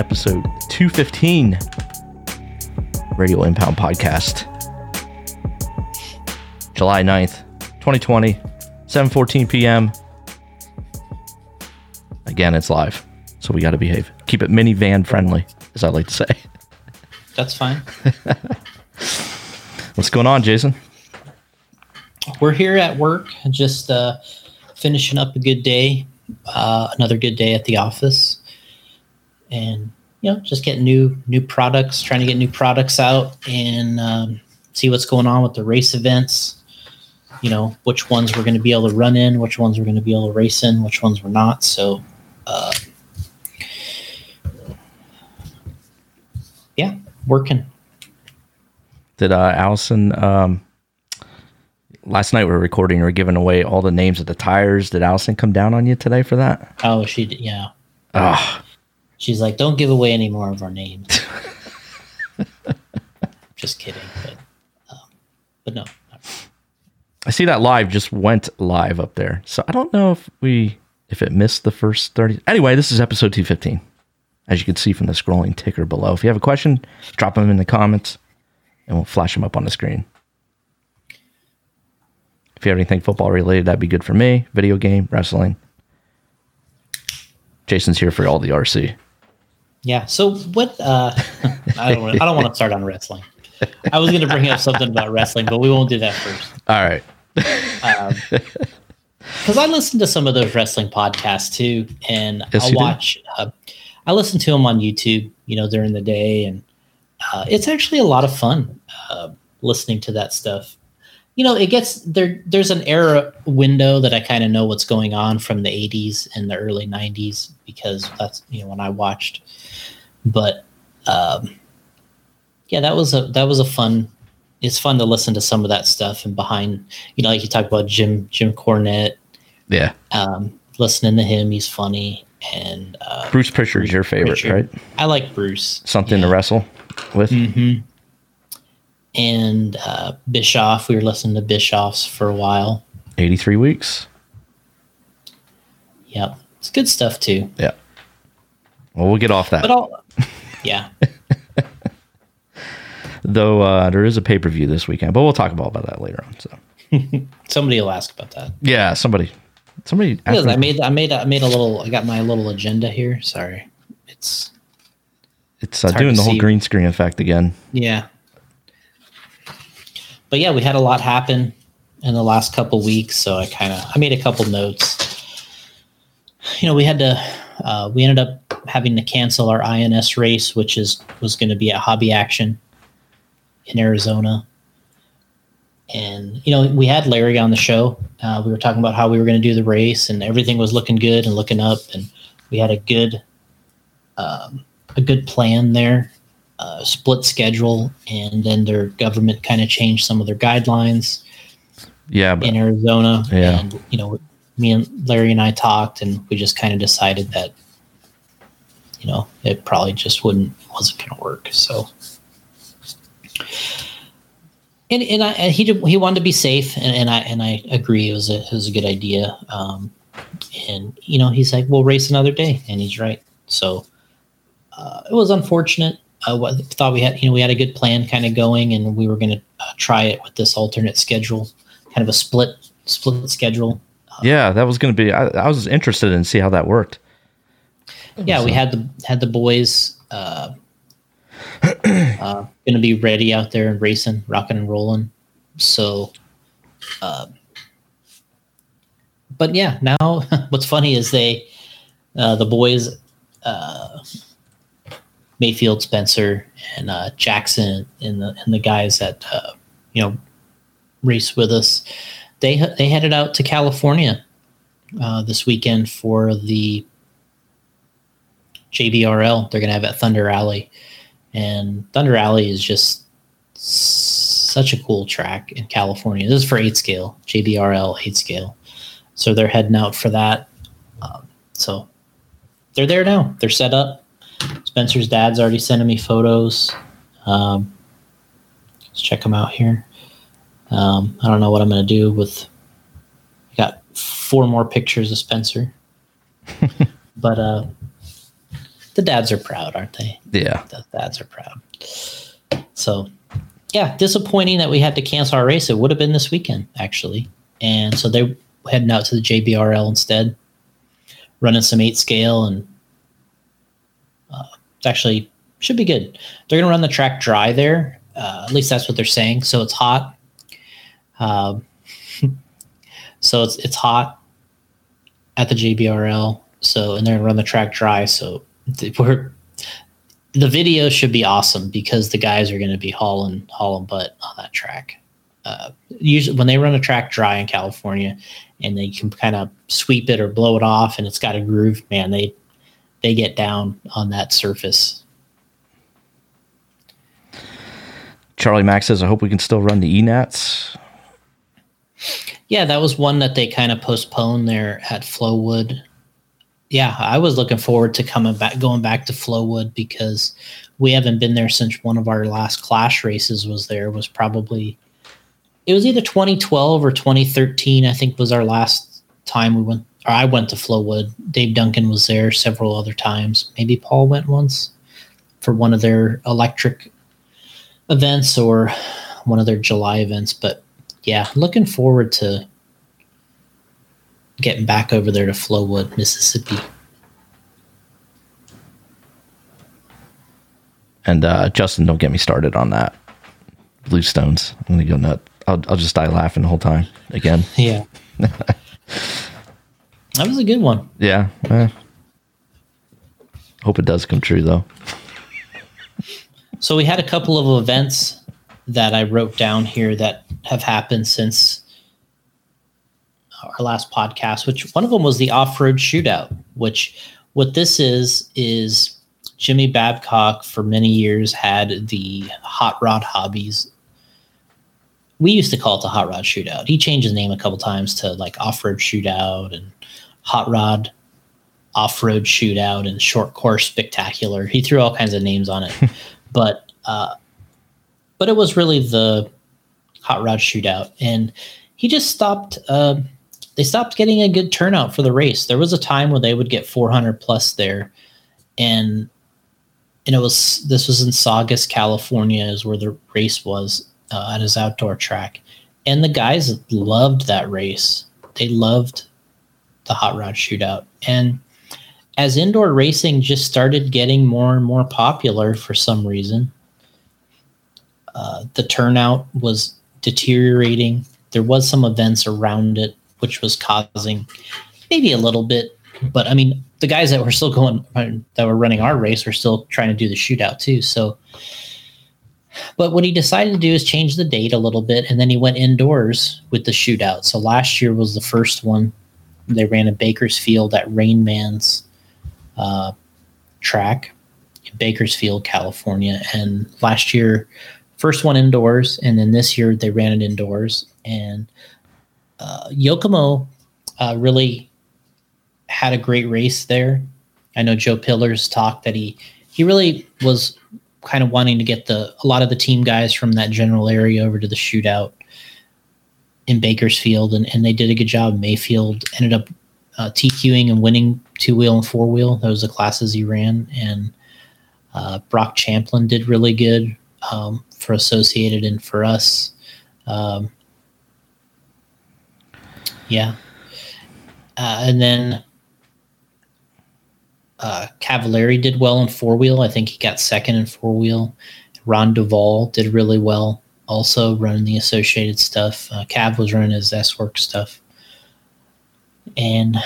episode 215 Radio Impound Podcast. July 9th, 2020, 7:14 p.m. Again, it's live. So we got to behave. Keep it minivan friendly, as I like to say. That's fine. What's going on, Jason? We're here at work, just uh, finishing up a good day, uh, another good day at the office, and you know, just getting new new products, trying to get new products out, and um, see what's going on with the race events. You know, which ones we're going to be able to run in, which ones we're going to be able to race in, which ones we're not. So, uh, yeah, working. Did uh, Allison? Um, last night we were recording. We were giving away all the names of the tires. Did Allison come down on you today for that? Oh, she did, yeah. Ah, She's like, "Don't give away any more of our names." Just kidding, but um, but no. I see that live just went live up there. So I don't know if we if it missed the first 30. Anyway, this is episode 215. As you can see from the scrolling ticker below. If you have a question, drop them in the comments and we'll flash them up on the screen. If you have anything football related, that'd be good for me. Video game, wrestling. Jason's here for all the RC. Yeah. So what? Uh, I don't. wanna- I don't want to start on wrestling. I was going to bring up something about wrestling, but we won't do that first. All right. Because I listen to some of those wrestling podcasts too, and Yes, I'll watch. Uh, I listen to them on YouTube, you know, during the day, and uh, it's actually a lot of fun uh, listening to that stuff. You know, it gets there. There's an era window that I kind of know what's going on from the '80s and the early '90s because that's you know when I watched. But um, yeah, that was a that was a fun. It's fun to listen to some of that stuff and behind, you know, like you talk about Jim Jim Cornette Yeah. um, listening to him. He's funny, and uh, Bruce Prichard's your favorite, Prichard. right? I like Bruce. Something to wrestle with. hmm And uh, Bischoff, we were listening to Bischoff's for a while. 83 weeks. Yep, it's good stuff too. Yeah. Well, we'll get off that. But all, yeah, Though uh, there is a pay per view this weekend, but we'll talk about, about that later on. So somebody will ask about that. yeah, somebody, somebody. Asked I made, I made, I made a little. I got my little agenda here. Sorry, it's it's uh, hard doing the whole see. green screen effect again. Yeah. But yeah, we had a lot happen in the last couple weeks, so I kind of I made a couple notes. You know, we had to uh, we ended up having to cancel our INS race, which is was going to be at Hobby Action in Arizona. And you know, we had Larry on the show. Uh, we were talking about how we were going to do the race, and everything was looking good and looking up, and we had a good um, a good plan there uh, split schedule, and then their government kind of changed some of their guidelines Yeah, but in Arizona. Yeah. And you know, me and Larry and I talked, and we just kind of decided that you know it probably just wouldn't wasn't going to work. So. And, and, I, and he did, he wanted to be safe, and, and I and I agree it was a it was a good idea. Um, and you know he's like, we'll race another day, and he's right. So uh, it was unfortunate. I wa- thought we had, you know, we had a good plan kind of going, and we were going to uh, try it with this alternate schedule, kind of a split split schedule. yeah, that was going to be. I, I was interested in see how that worked. Yeah, we had the had the boys uh, uh, going to be ready out there and racing, rocking and rolling. So, uh, but yeah, now what's funny is they uh, the boys. Uh, Maifield, Spencer, and uh, Jackson, and the and the guys that uh, you know race with us, they they headed out to California uh, this weekend for the JBRL. They're going to have at Thunder Alley, and Thunder Alley is just such a cool track in California. This is for eight scale, JBRL eight scale. So they're heading out for that. Um, so they're there now. They're set up. Spencer's dad's already sending me photos. Um, let's check them out here. Um, I don't know what I'm going to do with. I got four more pictures of Spencer, but uh, the dads are proud, aren't they? Yeah. The dads are proud. So, yeah, disappointing that we had to cancel our race. It would have been this weekend, actually. And so they're heading out to the JBRL instead, running some eight scale, and uh, it's actually should be good. They're going to run the track dry there. Uh, at least that's what they're saying. So it's hot. Um, so it's it's hot at the JBRL. So and they're going to run the track dry. So we're the video should be awesome because the guys are going to be hauling hauling butt on that track. Uh, usually, when they run a track dry in California, and they can kind of sweep it or blow it off, and it's got a groove, man, they they get down on that surface. Charlie Mack says, "I hope we can still run the ENATs." Yeah, that was one that they kind of postponed there at Flowood yeah, I was looking forward to coming back, going back to Flowood because we haven't been there since one of our last Clash races was there. Was probably it was either 2012 or 2013. I think was our last time we went. Or I went to Flowood. Dave Duncan was there several other times. Maybe Paul went once for one of their electric events or one of their July events. But yeah, looking forward to getting back over there to Flowood, Mississippi. And uh, Justin, don't get me started on that. Blue Stones. I'm gonna go nut. I'll I'll just die laughing the whole time again. Yeah. that was a good one. Yeah. Eh. Hope it does come true though. So we had a couple of events that I wrote down here that have happened since our last podcast, which one of them was the off road shootout, which what this is is Jimmy Babcock for many years had the hot rod hobbies. We used to call it the hot rod shootout. He changed his name a couple times to like off road shootout and hot rod off road shootout and short course spectacular. He threw all kinds of names on it, but uh, but it was really the hot rod shootout, and he just stopped. Uh, they stopped getting a good turnout for the race. There was a time where they would get 400 plus there, and and it was this was in Saugus, California, is where the race was uh, at his outdoor track, and the guys loved that race. They loved the hot rod shootout, and as indoor racing just started getting more and more popular for some reason, uh, the turnout was deteriorating. There was some events around it which was causing maybe a little bit. But I mean, the guys that were still going that were running our race were still trying to do the shootout too. So, but what he decided to do is change the date a little bit, and then he went indoors with the shootout. So last year was the first one. They ran in Bakersfield at Rain Man's uh, track in Bakersfield, California, and last year, first one indoors, and then this year they ran it indoors, and uh, Yokomo uh, really had a great race there. I know Joe Pillars talked that he he really was kind of wanting to get the a lot of the team guys from that general area over to the shootout in Bakersfield, and, and they did a good job. Maifield ended up uh, TQing and winning two wheel and four wheel. Those are the classes he ran, and uh, Brock Champlin did really good um, for Associated and for us. Um, yeah. Uh, and then uh, Cavalieri did well in four wheel. I think he got second in four wheel. Ron Duvall did really well, also running the associated stuff. Uh, Cav was running his S Work stuff. And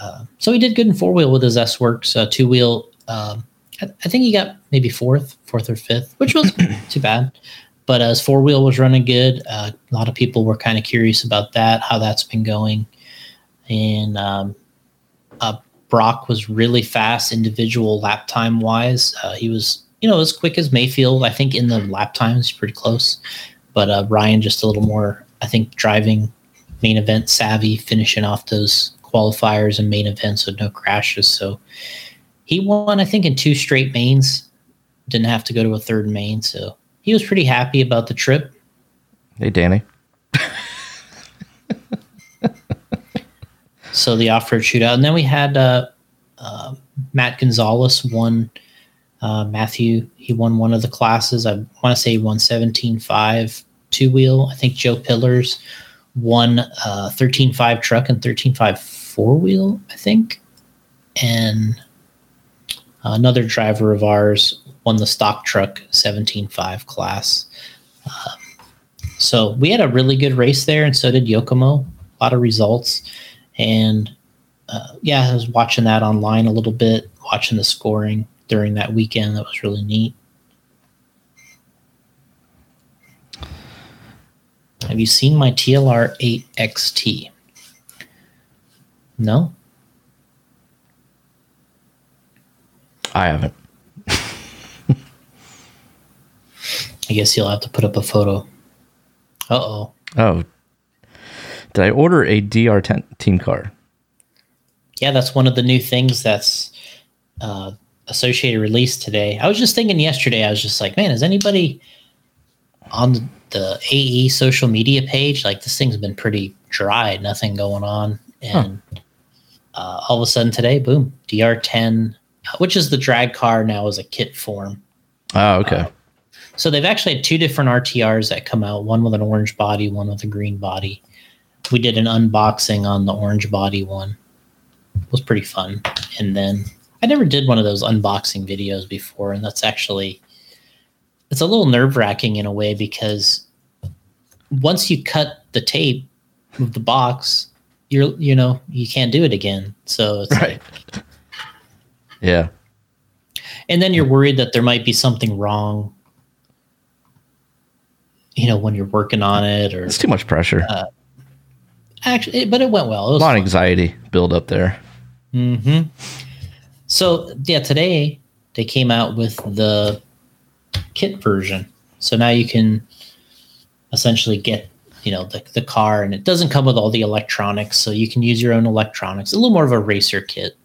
uh, so he did good in four wheel with his S-Workz. Uh, two wheel, um, I, I, think he got maybe fourth, fourth or fifth, which was too bad. But as four wheel was running good, uh, a lot of people were kind of curious about that, how that's been going. And um, uh, Brock was really fast individual lap time wise. Uh, he was, you know, as quick as Maifield. I think in the lap times, pretty close. But uh, Ryan just a little more, I think, driving main event savvy, finishing off those qualifiers and main events with no crashes. So he won, I think, in two straight mains. Didn't have to go to a third main. So he was pretty happy about the trip. Hey, Danny. so the off-road shootout, and then we had uh, uh, Matt Gonzalez won. Uh, Matthew he won one of the classes. I want to say he won 17.5 two wheel. I think Joe Pillars won uh, 13.5 truck and 13.5 four wheel. I think, and another driver of ours won the stock truck 17.5 class. Um, so we had a really good race there, and so did Yokomo. A lot of results, and uh, yeah, I was watching that online a little bit, watching the scoring during that weekend. That was really neat. Have you seen my TLR 8 XT? No? I haven't. I guess you'll have to put up a photo. Uh oh. Oh. Did I order a DR10 team car? Yeah, that's one of the new things that's uh, associated release today. I was just thinking yesterday, I was just like, man, is anybody on the AE social media page? Like, this thing's been pretty dry, nothing going on. And huh. uh, all of a sudden today, boom, DR10, which is the drag car now as a kit form. Oh, okay. Uh, so they've actually had two different RTRs that come out, one with an orange body, one with a green body. We did an unboxing on the orange body one. It was pretty fun. And then I never did one of those unboxing videos before, and that's actually it's a little nerve wracking in a way because once you cut the tape of the box, you're you know you can't do it again. So it's right. Like, yeah. And then you're worried that there might be something wrong you know when you're working on it or it's too much pressure. Uh, actually but it went well. It a lot of anxiety build up there. Hmm so yeah today they came out with the kit version. So now you can essentially get you know the, the car and it doesn't come with all the electronics so you can use your own electronics. A little more of a racer kit.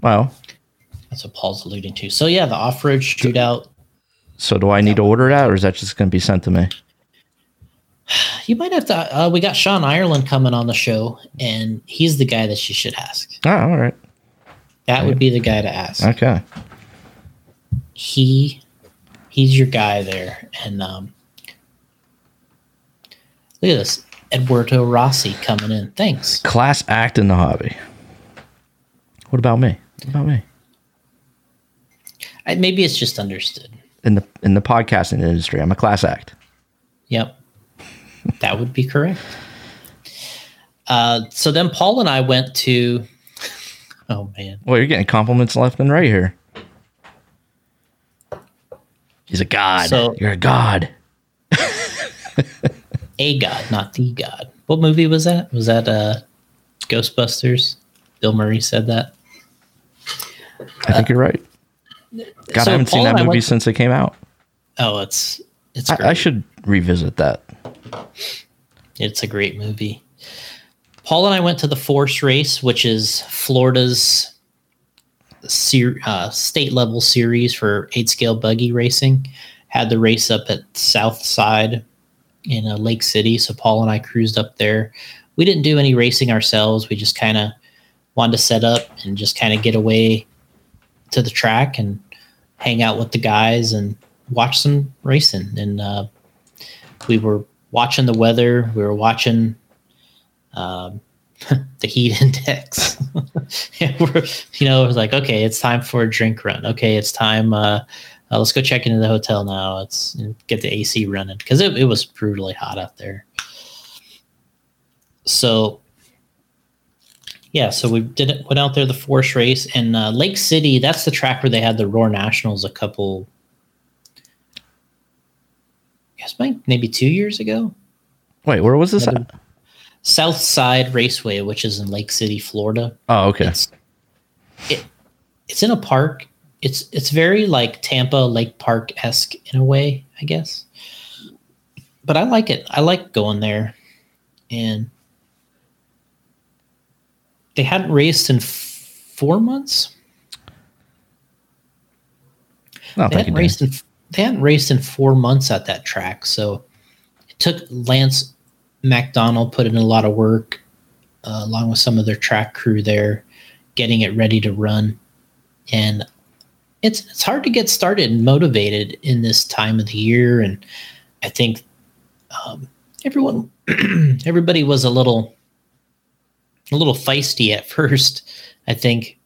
Wow. That's what paul's alluding to. So yeah the off-road shootout so do I need to order that, or is that just going to be sent to me? You might have to. Uh, we got Sean Ireland coming on the show, and he's the guy that you should ask. Oh, all right. That would be the guy to ask. Okay. He, he's your guy there, and um, look at this, Eduardo Rossi coming in. Thanks. Class act in the hobby. What about me? What about me? I, maybe it's just understood in the in the podcasting industry. I'm a class act. Yep, that would be correct. Uh, so then Paul and I went to. Oh man! Well, you're getting compliments left and right here. He's a god. So, you're a god. a god, not the god. What movie was that? Was that uh, Ghostbusters? Bill Murray said that. I think uh, you're right. God, so I haven't Paul seen that movie went, since it came out. Oh, it's it's. I, I, should revisit that. It's a great movie. Paul and I went to the Force Race, which is Florida's ser- uh, state level series for eight scale buggy racing. Had the race up at South Side in uh, Lake City, so Paul and I cruised up there. We didn't do any racing ourselves. We just kind of wanted to set up and just kind of get away to the track and hang out with the guys and watch some racing. And uh, we were watching the weather. We were watching um, the heat index. you know, it was like, okay, it's time for a drink run. Okay, it's time. Uh, uh, let's go check into the hotel now. Let's get the AC running because it, it was brutally hot out there. So yeah, so we did it, went out there the Force race and uh, Lake City. That's the track where they had the Roar Nationals a couple, I guess maybe two years ago. Wait, where was this at? South Side Raceway, which is in Lake City, Florida. Oh, okay. It's, it, it's in a park. It's it's very like Tampa Lake Park esque in a way, I guess. But I like it. I like going there, and they hadn't raced in f- four months. they hadn't raced in they hadn't raced in four months at that track, so it took Lance McDonald put in a lot of work uh, along with some of their track crew there, getting it ready to run. And it's it's hard to get started and motivated in this time of the year. And I think um, everyone, everybody was a little, a little feisty at first. I think,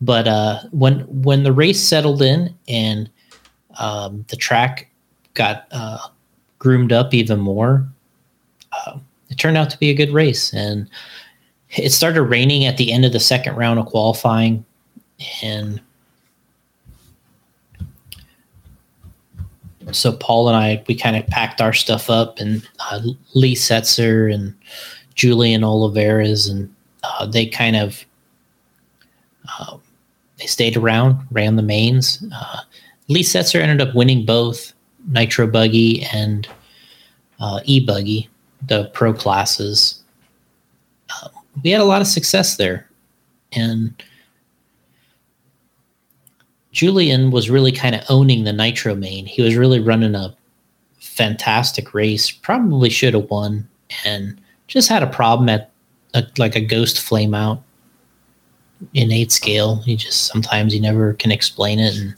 but uh, when when the race settled in and um, the track got uh, groomed up even more, uh, it turned out to be a good race. And it started raining at the end of the second round of qualifying, and so Paul and I we kind of packed our stuff up, and uh, Lee Setzer and Julian Oliveras, and uh, they kind of uh, they stayed around, ran the mains. Uh, Lee Setzer ended up winning both Nitro Buggy and uh, E Buggy, the pro classes. Uh, we had a lot of success there, and Julian was really kind of owning the Nitro main. He was really running a fantastic race. Probably should have won, and just had a problem at a, like a ghost flame out in eight scale. He just sometimes he never can explain it, and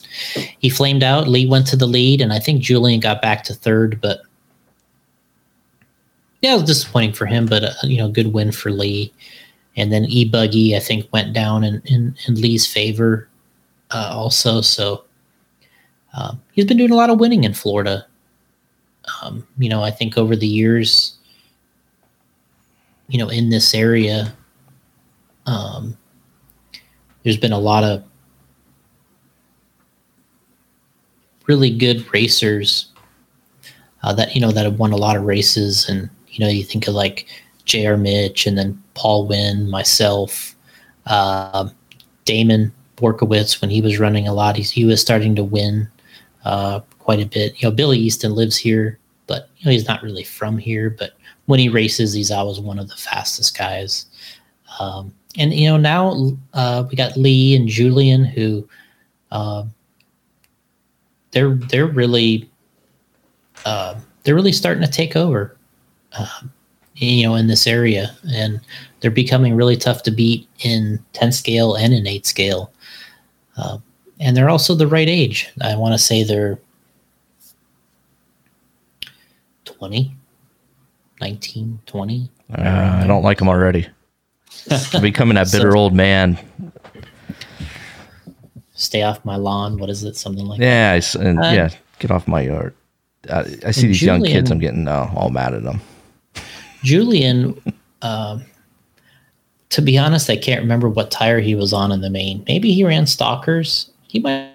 he flamed out. Lee went to the lead, and I think Julian got back to third, but yeah, it was disappointing for him. But uh, you know, good win for Lee. And then E Buggy, I think, went down in, in, in Lee's favor uh, also. So um, he's been doing a lot of winning in Florida. Um, you know, I think over the years, you know, in this area, um, there's been a lot of really good racers uh, that you know that have won a lot of races, and you know, you think of like J.R. Mitch, and then Paul Wynn, myself, uh, Damon Borkowitz when he was running a lot. He was starting to win uh, quite a bit. You know, Billy Easton lives here, but you know he's not really from here. But when he races, he's always one of the fastest guys. Um, and you know now uh, we got Lee and Julian who uh, they're they're really uh, they're really starting to take over. Um, you know in this area and they're becoming really tough to beat in 10 scale and in 8 scale uh, and they're also the right age. I want to say they're 20, 19, 20. Uh, I don't like him already. Becoming that bitter so, old man. Stay off my lawn. What is it? Something like yeah, that. And, uh, yeah, get off my yard. I, I see these Julian, young kids. I'm getting uh, all mad at them. Julian, um, to be honest, I can't remember what tire he was on in the main. Maybe he ran Stalkers. He might,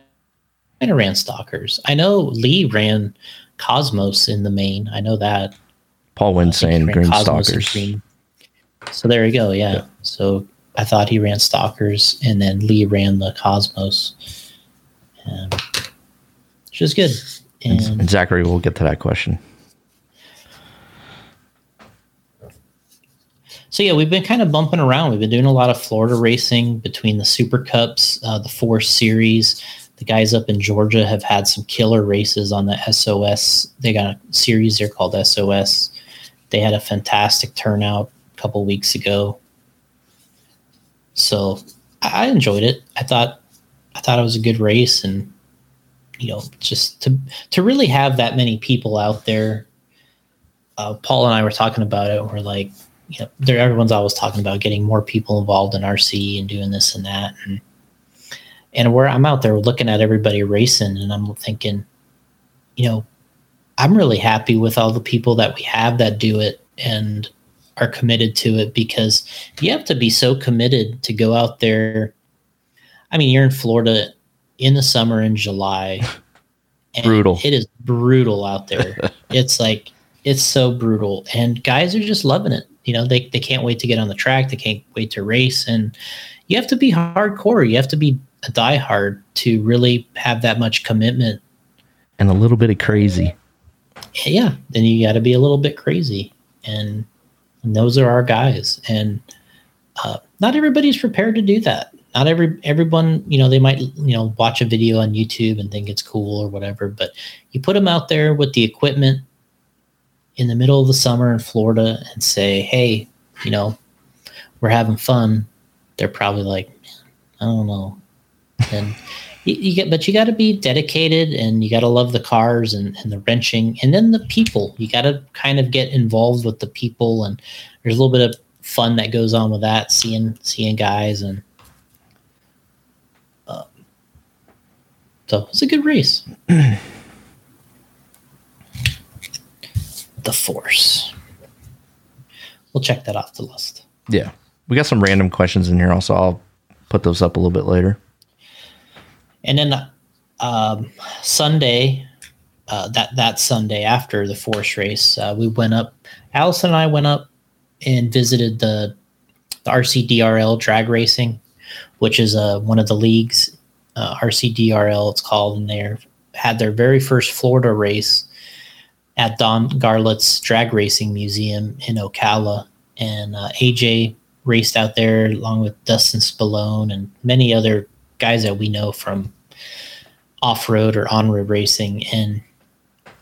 might have ran Stalkers. I know Lee ran Cosmos in the main. I know that. Paul Wynn saying green Stalkers. So there you go. Yeah. yeah. So I thought he ran Stalkers, and then Lee ran the Cosmos, um, which is good. And, and Zachary, we'll get to that question. so yeah, we've been kind of bumping around. We've been doing a lot of Florida racing between the Super Cups, uh, the Four Series. The guys up in Georgia have had some killer races on the SOS. They got a series there called SOS. They had a fantastic turnout a couple weeks ago. So I enjoyed it. I thought I thought it was a good race, and you know, just to to really have that many people out there. Uh, Paul and I were talking about it. We're like, you know, there everyone's always talking about getting more people involved in RC and doing this and that. And and where I'm out there looking at everybody racing and I'm thinking, you know, I'm really happy with all the people that we have that do it and are committed to it because you have to be so committed to go out there. I mean, you're in Florida in the summer in July. brutal. It is brutal out there. it's like it's so brutal and guys are just loving it you know they, they can't wait to get on the track they can't wait to race and you have to be hardcore you have to be a diehard to really have that much commitment and a little bit of crazy yeah then you got to be a little bit crazy. And, and those are our guys. And uh, not everybody's prepared to do that. Not every everyone you know they might you know watch a video on youtube and think it's cool or whatever but you put them out there with the equipment in the middle of the summer in Florida and say, hey, you know, we're having fun, they're probably like, I don't know. And you, get, but you got to be dedicated and you got to love the cars and, and the wrenching and then the people. You got to kind of get involved with the people and there's a little bit of fun that goes on with that, seeing seeing guys and. Um, so it's a good race. the Force. We'll check that off the list. Yeah. We got some random questions in here also. I'll put those up a little bit later. And then um, Sunday, uh, that that Sunday after the Force race, uh, we went up. Allison and I went up and visited the the RCDRL drag racing, which is uh, one of the leagues. Uh, RCDRL, it's called, and they had their very first Florida race at Don Garlits Drag Racing Museum in Ocala, and uh, AJ raced out there along with Dustin Spallone and many other guys that we know from off road or on road racing. And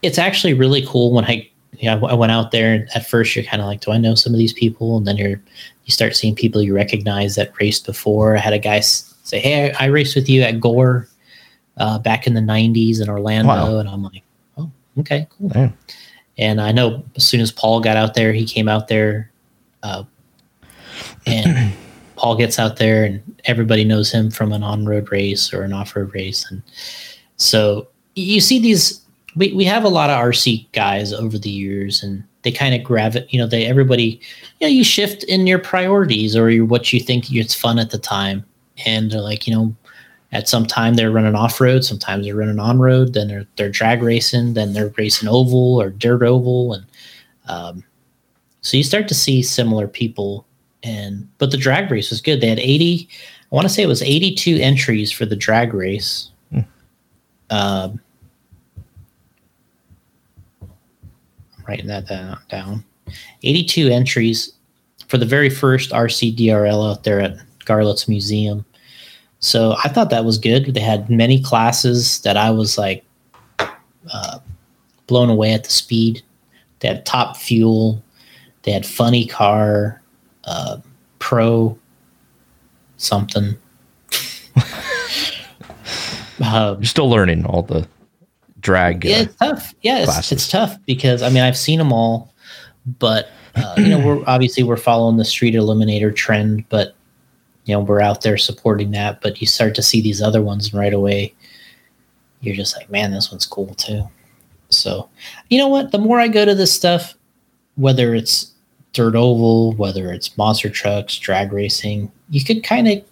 it's actually really cool when I you know, I went out there and at first you're kind of like, do I know some of these people? And then you're, you start seeing people you recognize that raced before. I had a guy say, Hey, I, I raced with you at Gore uh, back in the nineties in Orlando. Wow. And I'm like, Oh, okay, cool. Damn. And I know as soon as Paul got out there, he came out there, uh, and Paul gets out there and everybody knows him from an on-road race or an off-road race. And so you see these we, we have a lot of RC guys over the years and they kind of gravitate, you know, they, everybody, you know, you shift in your priorities or your, what you think it's fun at the time. And they're like, you know, at some time they're running off road, sometimes they're running on road, then they're, they're drag racing, then they're racing oval or dirt oval. And, um, so you start to see similar people and, but the drag race was good. They had 80, I want to say it was 82 entries for the drag race. Hmm. Um, writing that down. 82 entries for the very first RCDRL out there at Garlits Museum. So I thought that was good. They had many classes that I was like uh, blown away at the speed. They had top fuel. They had funny car, uh, pro something. um, You're still learning all the drag. Yeah, it's tough. Yeah, it's, it's, tough because I mean I've seen them all, but uh, you know we're obviously we're following the street eliminator trend, but you know we're out there supporting that. But you start to see these other ones, and right away you're just like, man, this one's cool too. So you know what? The more I go to this stuff, whether it's dirt oval, whether it's monster trucks, drag racing, you could kind of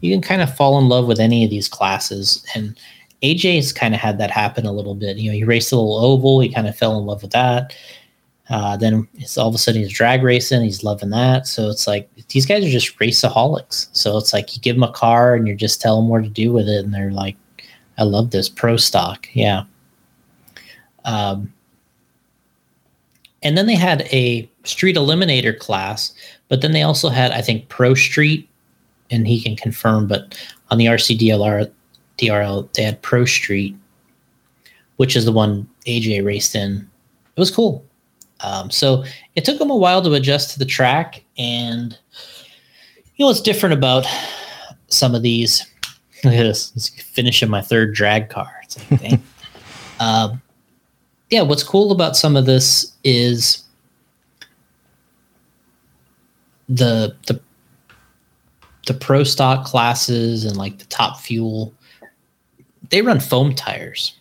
you can kind of fall in love with any of these classes and AJ's kind of had that happen a little bit. You know, he raced a little oval, he kind of fell in love with that. Uh, then it's all of a sudden he's drag racing, he's loving that. So it's like these guys are just raceaholics. So it's like you give them a car and you just tell them what to do with it, and they're like, "I love this pro stock." Yeah. Um, and then they had a street eliminator class, but then they also had, I think, pro street, and he can confirm. But on the RCDLR, DRL, they had Pro Street, which is the one AJ raced in. It was cool. Um, so it took them a while to adjust to the track, and you know what's different about some of these. At this. Finishing my third drag car. It's like, um, yeah, what's cool about some of this is the the the pro stock classes and like the top fuel they run foam tires.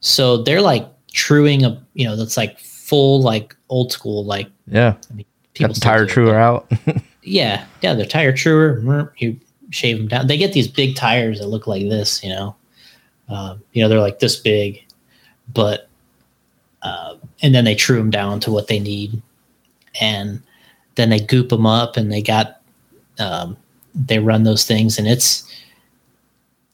So they're like truing a, you know, that's like full, like old school, like, yeah. I mean, the tire truer out. yeah. Yeah. The tire truer, you shave them down. They get these big tires that look like this, you know, um, you know, they're like this big, but, uh, and then they true them down to what they need. And then they goop them up and they got, um, they run those things and it's,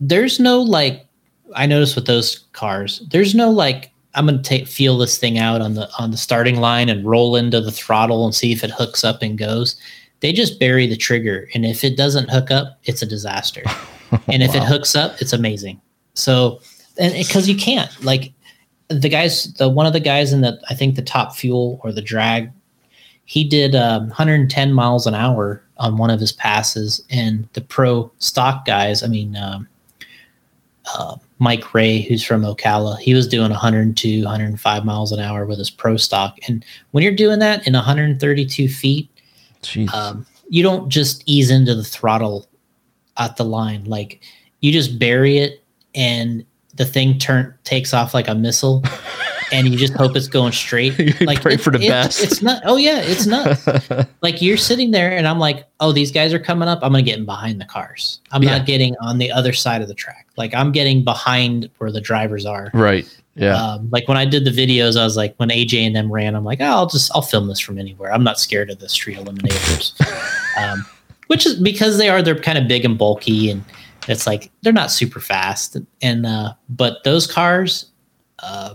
there's no like I noticed with those cars, there's no like I'm gonna take feel this thing out on the on the starting line and roll into the throttle and see if it hooks up and goes. They just bury the trigger, and if it doesn't hook up, it's a disaster. and if wow. it hooks up, it's amazing. So, and because you can't like the guys, the one of the guys in the I think the top fuel or the drag, he did um, 110 miles an hour on one of his passes, and the pro stock guys. I mean, um, uh, Mike Ray, who's from Ocala, he was doing 102, 105 miles an hour with his pro stock. And when you're doing that in 132 feet, um, you don't just ease into the throttle at the line. Like you just bury it and the thing turn takes off like a missile. and you just hope it's going straight. like pray for the it, best. It's not. Oh yeah, it's not. like you're sitting there, and I'm like, oh, these guys are coming up. I'm gonna get in behind the cars. I'm yeah. not getting on the other side of the track. Like I'm getting behind where the drivers are. Right. Yeah. Um, like when I did the videos, I was like, when AJ and them ran, I'm like, oh, I'll just I'll film this from anywhere. I'm not scared of the street eliminators, um, which is because they are they're kind of big and bulky, and it's like they're not super fast. And uh, but those cars. Uh,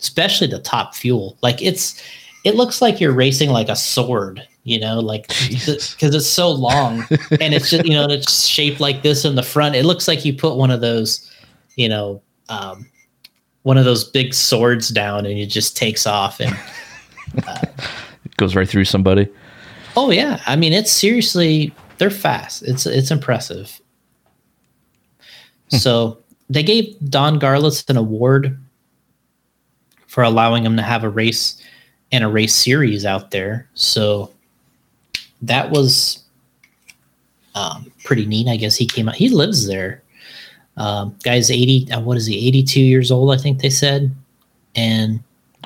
especially the top fuel. Like it's it looks like you're racing like a sword, you know, like because it's so long and it's just you know it's shaped like this in the front. It looks like you put one of those, you know, um, one of those big swords down and it just takes off and uh, it goes right through somebody. Oh yeah, I mean it's seriously they're fast. It's it's impressive. Hmm. so they gave Don Garlits an award for allowing him to have a race and a race series out there. So that was um, pretty neat. I guess he came out. He lives there. Um, guy's eighty. Uh, what is he? Eighty-two years old, I think they said, and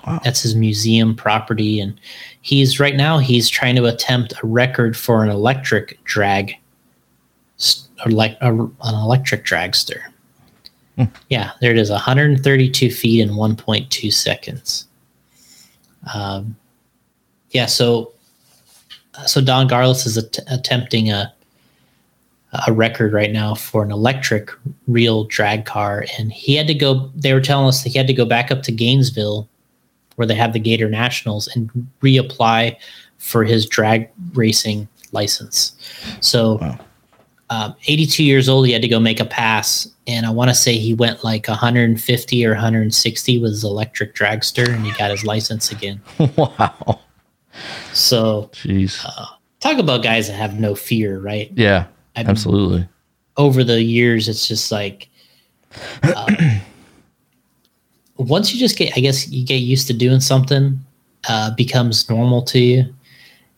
wow. that's his museum property. And he's right now he's trying to attempt a record for an electric drag, or like an electric dragster. Yeah, there it is 132 feet in 1.2 seconds. Um, yeah, so so Don Garlits is at- attempting a a record right now for an electric real drag car, and he had to go. They were telling us that he had to go back up to Gainesville, where they have the Gator Nationals, and reapply for his drag racing license. So. Wow um, 82 years old, he had to go make a pass, and I want to say he went like 150 or 160 with his electric dragster, and he got his license again. wow. So, jeez, uh, talk about guys that have no fear, right? Yeah, I mean, absolutely. Over the years, it's just like uh, once you just get, I guess, you get used to doing something, uh, becomes normal to you,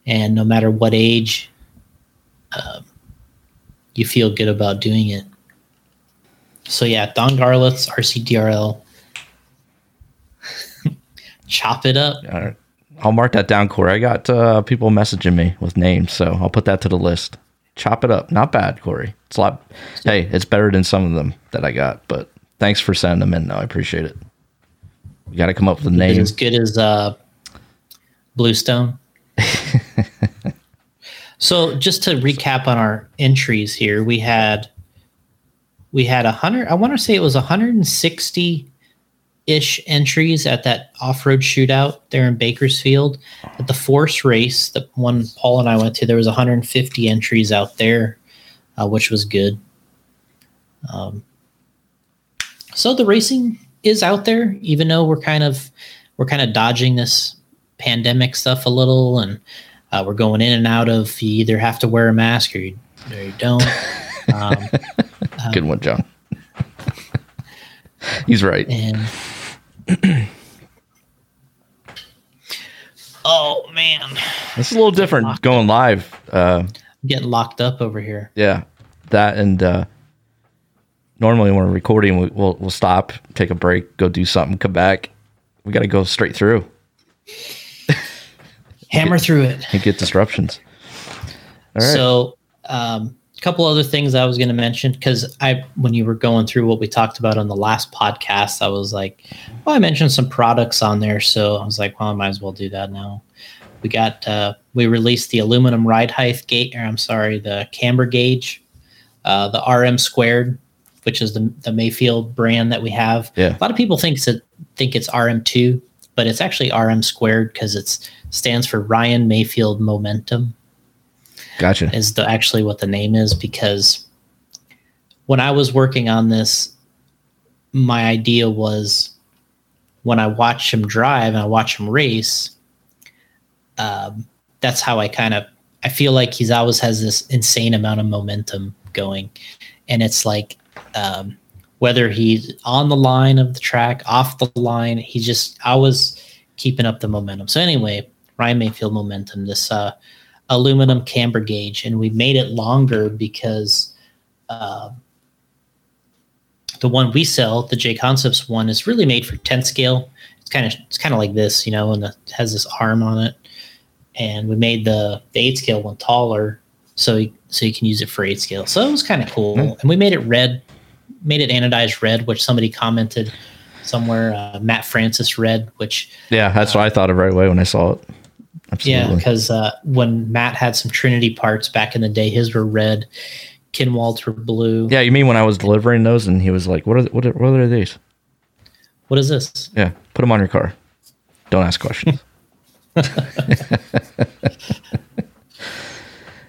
and no matter what age. Um, you feel good about doing it. So yeah, Don Garlits, RCDRL. Chop it up. All right. I'll mark that down, Corey. I got uh, people messaging me with names, so I'll put that to the list. Chop it up. Not bad, Corey. It's a lot. Hey, it's better than some of them that I got, but thanks for sending them in. Though I appreciate it. You got to come up with a name. As good as uh, Bluestone. So just to recap on our entries here, we had we had a hundred. I want to say it was 160 ish entries at that off-road shootout there in Bakersfield. At the Force race, the one Paul and I went to, there was 150 entries out there, uh, which was good. Um, so the racing is out there, even though we're kind of we're kind of dodging this pandemic stuff a little, and uh, we're going in and out of. You either have to wear a mask or you, or you don't. Um, Good one, John. He's right. And oh man, it's a little different going live. Uh, getting locked up over here. Yeah, that and uh, normally when we're recording, we, we'll we'll stop, take a break, go do something, come back. We got to go straight through hammer get, through it and get disruptions. All right. So, um, a couple other things I was going to mention because I, when you were going through what we talked about on the last podcast, I was like, well, I mentioned some products on there, so I was like, well, I might as well do that now. We got, uh, we released the aluminum ride height gate, or I'm sorry, the camber gauge, uh, the RM squared, which is the the Maifield brand that we have. Yeah. A lot of people think it's think it's RM2, but it's actually RM squared because it's stands for Ryan Maifield Momentum. Gotcha. Is the actually what the name is because when I was working on this, my idea was when I watch him drive and I watch him race, um, that's how I kind of I feel like he's always has this insane amount of momentum going, and it's like um, whether he's on the line of the track, off the line, he's just always keeping up the momentum. So anyway, Ryan Maifield momentum, this uh, aluminum camber gauge, and we made it longer because uh, the one we sell, the JConcepts one, is really made for 10 scale. It's kind of it's kind of like this, you know, and it has this arm on it. And we made the the eight scale one taller, so you, so you can use it for eight scale. So it was kind of cool. Mm. And we made it red, made it anodized red, which somebody commented somewhere. Uh, Matt Francis red, which yeah, that's uh, what I thought of right away when I saw it. Absolutely. Yeah, because uh, when Matt had some Trinity parts back in the day, his were red. Kinwald's were blue. Yeah, you mean when I was delivering those, and he was like, "What are what are, what are these?" What is this? Yeah, put them on your car. Don't ask questions.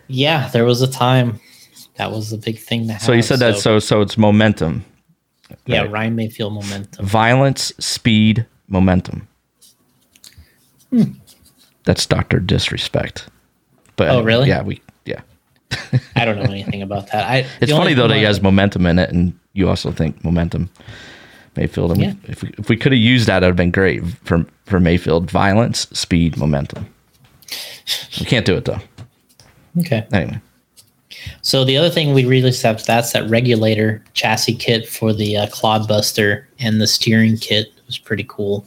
yeah, there was a time that was a big thing have. So you said so. that so so it's momentum. Yeah, right? Ryan Maifield momentum. Violence, speed, momentum. Hmm. That's Doctor Disrespect. But oh, really? Yeah, we yeah. I don't know anything about that. I, it's funny though that he has momentum in it, and you also think momentum. Maifield. And yeah. if we, if we could have used that, it would have been great for for Maifield. Violence, speed, momentum. We can't do it though. Okay. Anyway. So the other thing we released that's that regulator chassis kit for the uh, Clodbuster and the steering kit it was pretty cool.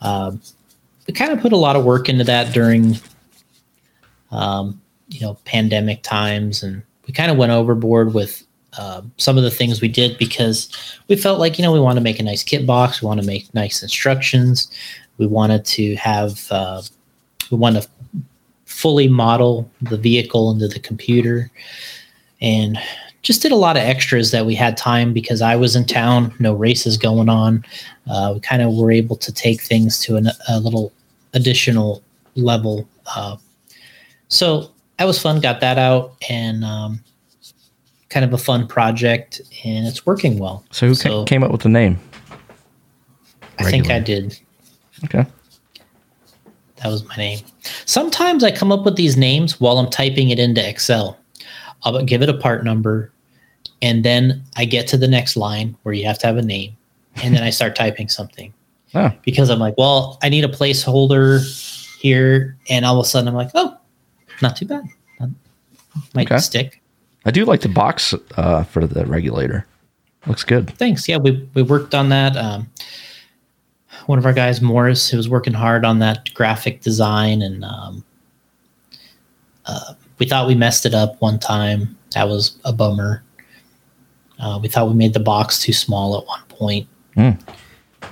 Um, kind of put a lot of work into that during, um, you know, pandemic times, and we kind of went overboard with uh, some of the things we did because we felt like you know we want to make a nice kit box, we want to make nice instructions, we wanted to have, uh, we want to fully model the vehicle into the computer, and just did a lot of extras that we had time because I was in town, no races going on. Uh, we kind of were able to take things to an, a little additional level. Uh, so that was fun. Got that out and um, kind of a fun project, and it's working well. So who so, came up with the name? I think I did. Okay. That was my name. Sometimes I come up with these names while I'm typing it into Excel. I'll give it a part number, and then I get to the next line where you have to have a name, and then I start typing something. Oh. Because I'm like, well, I need a placeholder here, and all of a sudden I'm like, oh, not too bad. Might okay. stick. I do like the box uh, for the regulator. Looks good. Thanks. Yeah, we we worked on that. Um, one of our guys, Morris, who was working hard on that graphic design, and um, uh, we thought we messed it up one time. That was a bummer. Uh, we thought we made the box too small at one point. Mm.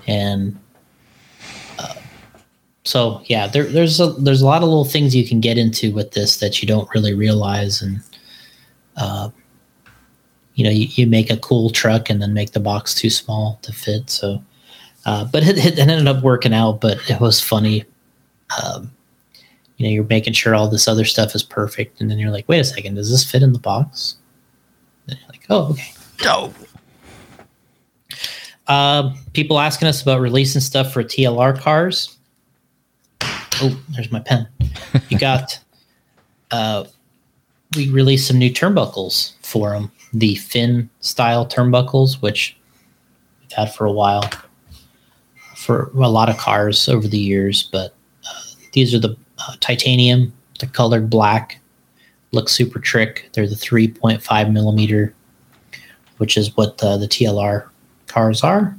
and uh, so yeah, there, there's a there's a lot of little things you can get into with this that you don't really realize, and uh, you know, you, you make a cool truck and then make the box too small to fit. So, uh, but it, it, ended up working out. But it was funny. Um, you know, you're making sure all this other stuff is perfect, and then you're like, wait a second, does this fit in the box? And you're like, oh, okay. Oh. Uh, people asking us about releasing stuff for TLR cars. Oh, there's my pen. You got. uh, we released some new turnbuckles for them. The fin style turnbuckles, which we've had for a while, for a lot of cars over the years. But uh, these are the uh, titanium, the colored black, look super trick. They're the 3.5 millimeter, which is what the, the TLR cars are.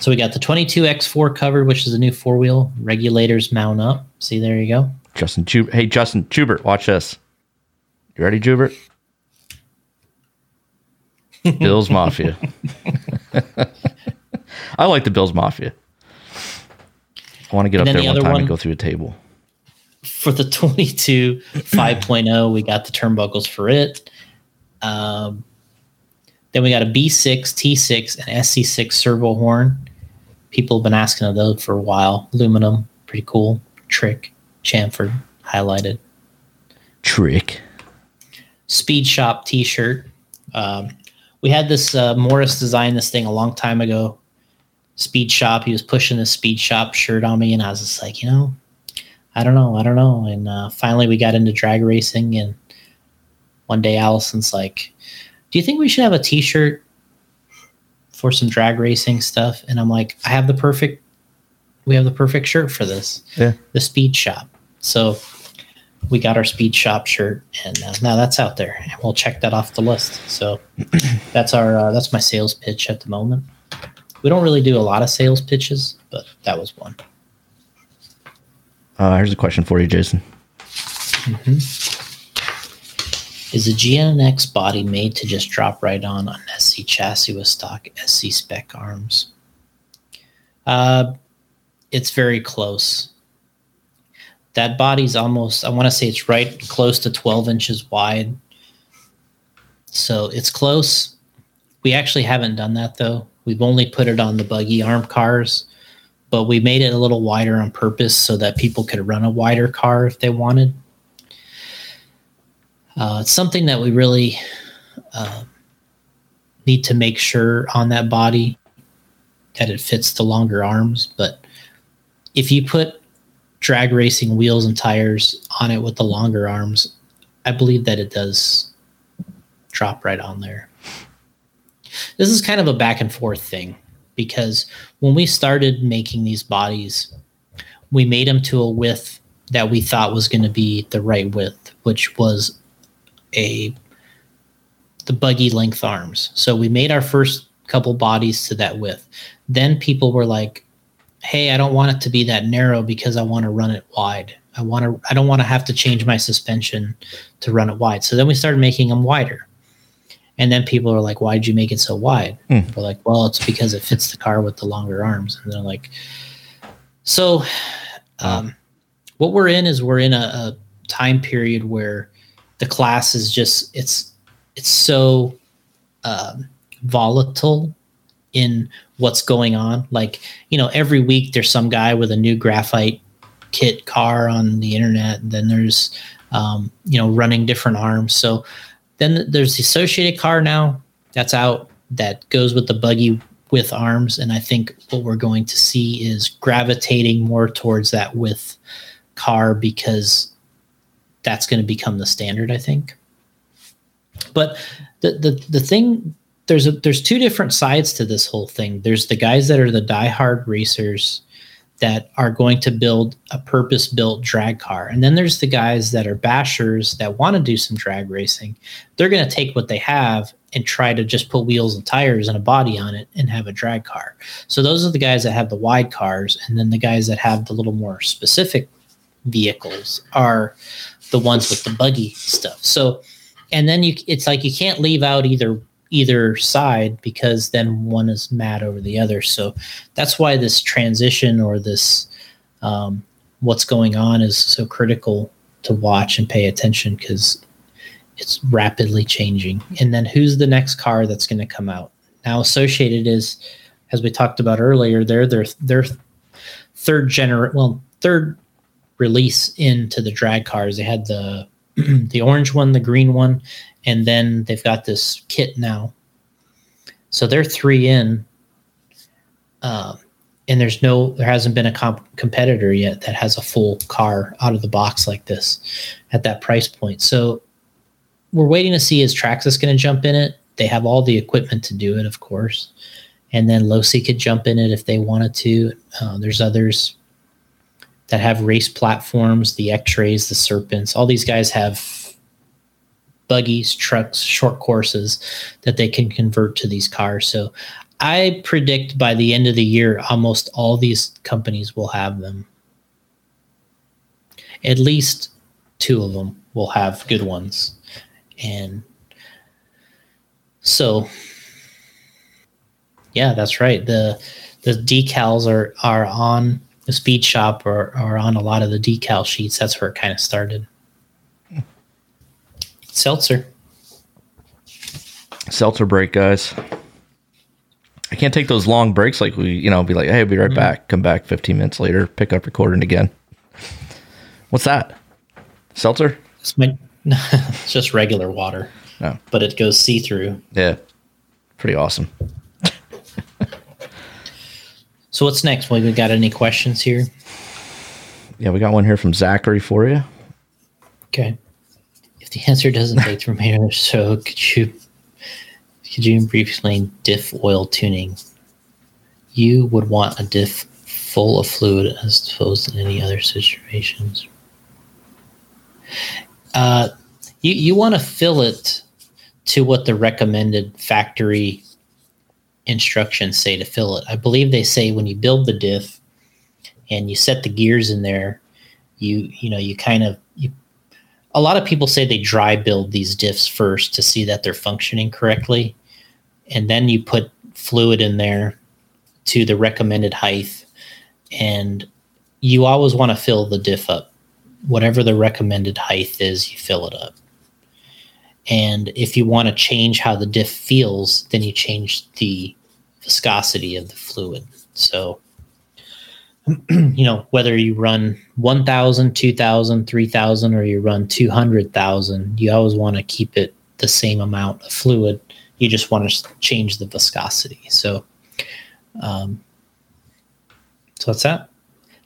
So we got the 22X4 covered, which is a new four wheel. Regulators mount up. See, there you go. Justin Jubert. Hey, Justin Jubert, watch this. You ready, Jubert? Bills Mafia. I like the Bills Mafia. I want to get and up there the one time one, and go through a table. For the 22 5.0, we got the turnbuckles for it. Um, then we got a B6, T6, and SC6 servo horn. People have been asking of those for a while. Aluminum, pretty cool. Trick, chamfered, highlighted. Trick. Speed Shop T-shirt. Um, we had this uh, Morris design this thing a long time ago. Speed Shop. He was pushing the Speed Shop shirt on me, and I was just like, you know, I don't know, I don't know. And uh, finally, we got into drag racing, and one day Allison's like, "Do you think we should have a T-shirt for some drag racing stuff?" And I'm like, "I have the perfect, we have the perfect shirt for this, Yeah. the Speed Shop." So we got our Speed Shop shirt, and uh, now that's out there, and we'll check that off the list. So that's our uh, that's my sales pitch at the moment. We don't really do a lot of sales pitches, but that was one. Uh, here's a question for you, Jason. Is the GNX body made to just drop right on an SC chassis with stock SC spec arms? Uh, it's very close. That body's almost, I want to say it's right close to 12 inches wide. So it's close. We actually haven't done that though. We've only put it on the buggy arm cars, but we made it a little wider on purpose so that people could run a wider car if they wanted. Uh, it's something that we really uh, need to make sure on that body that it fits the longer arms. But if you put drag racing wheels and tires on it with the longer arms, I believe that it does drop right on there. This is kind of a back and forth thing because when we started making these bodies, we made them to a width that we thought was going to be the right width, which was a the buggy length arms. So we made our first couple bodies to that width. Then people were like, "Hey, I don't want it to be that narrow because I want to run it wide. I want to I don't want to have to change my suspension to run it wide." So then we started making them wider. And then people are like, "Why'd you make it so wide?" Hmm. We're like, "Well, it's because it fits the car with the longer arms." And they're like, "So, um, what we're in is we're in a, a time period where the class is just it's it's so um, volatile in what's going on. Like you know, every week there's some guy with a new graphite kit car on the internet. And then there's um, you know running different arms. So then there's the associated car now that's out that goes with the buggy with arms, and I think what we're going to see is gravitating more towards that with car because that's going to become the standard, I think. But the the the thing there's a, there's two different sides to this whole thing. There's the guys that are the diehard racers that are going to build a purpose built drag car. And then there's the guys that are bashers that want to do some drag racing. They're going to take what they have and try to just put wheels and tires and a body on it and have a drag car. So those are the guys that have the wide cars and then the guys that have the little more specific vehicles are the ones with the buggy stuff. So and then you it's like you can't leave out either either side because then one is mad over the other. So that's why this transition or this um, what's going on is so critical to watch and pay attention because it's rapidly changing. And then who's the next car that's going to come out? Now, Associated is, as we talked about earlier, they're their their third gener well third release into the drag cars. They had the the orange one, the green one, and then they've got this kit now. So they're three in, um, and there's no, there hasn't been a comp- competitor yet that has a full car out of the box like this at that price point. So we're waiting to see is Traxxas going to jump in it. They have all the equipment to do it, of course, and then Losi could jump in it if they wanted to. Uh, there's others that have race platforms, the X-rays, the Serpents. All these guys have buggies, trucks, short courses that they can convert to these cars. So I predict by the end of the year, almost all these companies will have them. At least two of them will have good ones. And so yeah, that's right. The the decals are are on speed shop or, or on a lot of the decal sheets. That's where it kind of started. Seltzer. Seltzer break, guys. I can't take those long breaks like we, you know, be like, hey, I'll be right mm-hmm. back. Come back 15 minutes later, pick up recording again. What's that? Seltzer? It's, my, it's just regular water, No. but it goes see through. Yeah. Pretty awesome. So what's next? Well, we got any questions here? Yeah, we got one here from Zachary for you. Okay. If the answer doesn't take the remainder, so could you could you briefly explain diff oil tuning? You would want a diff full of fluid as opposed to any other situations. Uh, you you want to fill it to what the recommended factory instructions say to fill it. I believe they say when you build the diff and you set the gears in there, you you know you kind of you. A lot of people say they dry build these diffs first to see that they're functioning correctly, and then you put fluid in there to the recommended height, and you always want to fill the diff up. Whatever the recommended height is, you fill it up. And if you want to change how the diff feels, then you change the viscosity of the fluid. So, you know, whether you run 1,000, 2,000, 3,000, or you run 200,000, you always want to keep it the same amount of fluid. You just want to change the viscosity. So, um, so that's that.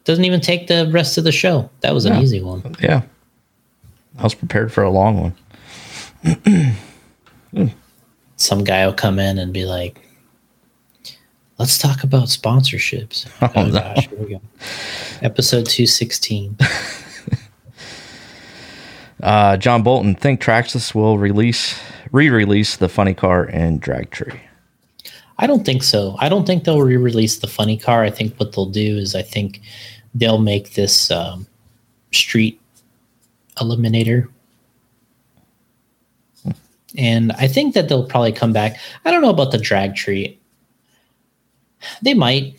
Doesn't even take the rest of the show. That was an Yeah. easy one. Yeah. I was prepared for a long one. Some guy will come in and be like, let's talk about sponsorships. Oh, Oh, no. gosh, here we go. Episode 216. Uh, John Bolton, think Traxxas will release re-release the funny car and drag tree. I don't think so. I don't think they'll re-release the funny car. I think what they'll do is I think they'll make this um, street eliminator. And I think that they'll probably come back. I don't know about the drag tree. They might.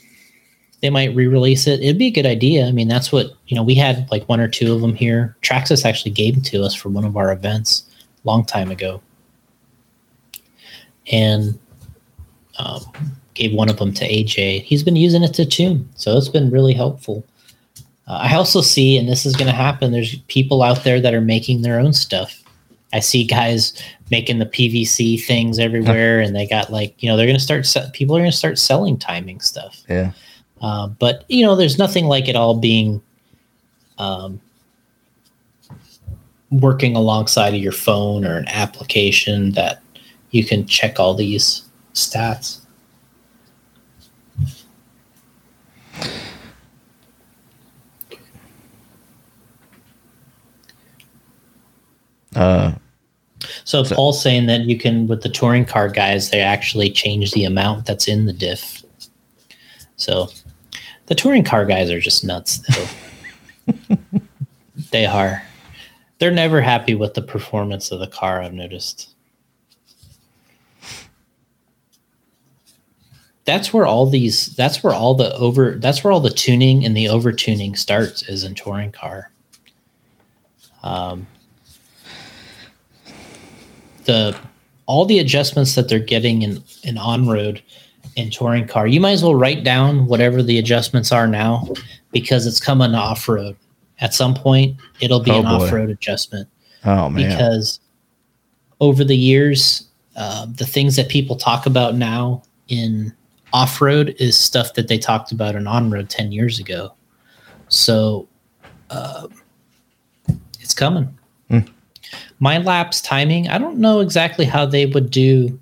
They might re-release it. It'd be a good idea. I mean, that's what you know. We had like one or two of them here. Traxxas actually gave them to us for one of our events a long time ago, and um, gave one of them to AJ. He's been using it to tune, so it's been really helpful. Uh, I also see, and this is going to happen. There's people out there that are making their own stuff. I see guys making the PVC things everywhere, and they got like you know they're going to start. Se- people are going to start selling timing stuff. Yeah. Uh, but you know, there's nothing like it all being um, working alongside of your phone or an application that you can check all these stats. Uh, So, So- Paul's saying that you can with the touring car guys, they actually change the amount that's in the diff. So the touring car guys are just nuts though. they are. They're never happy with the performance of the car, I've noticed. That's where all these that's where all the over that's where all the tuning and the over tuning starts is in touring car. Um the all the adjustments that they're getting in in on road and touring car, you might as well write down whatever the adjustments are now because it's coming off road. At some point, it'll be Oh, an off road adjustment oh man. because over the years, uh, the things that people talk about now in off road is stuff that they talked about in on road 10 years ago. So uh, it's coming. Hmm. MyLaps timing, I don't know exactly how they would do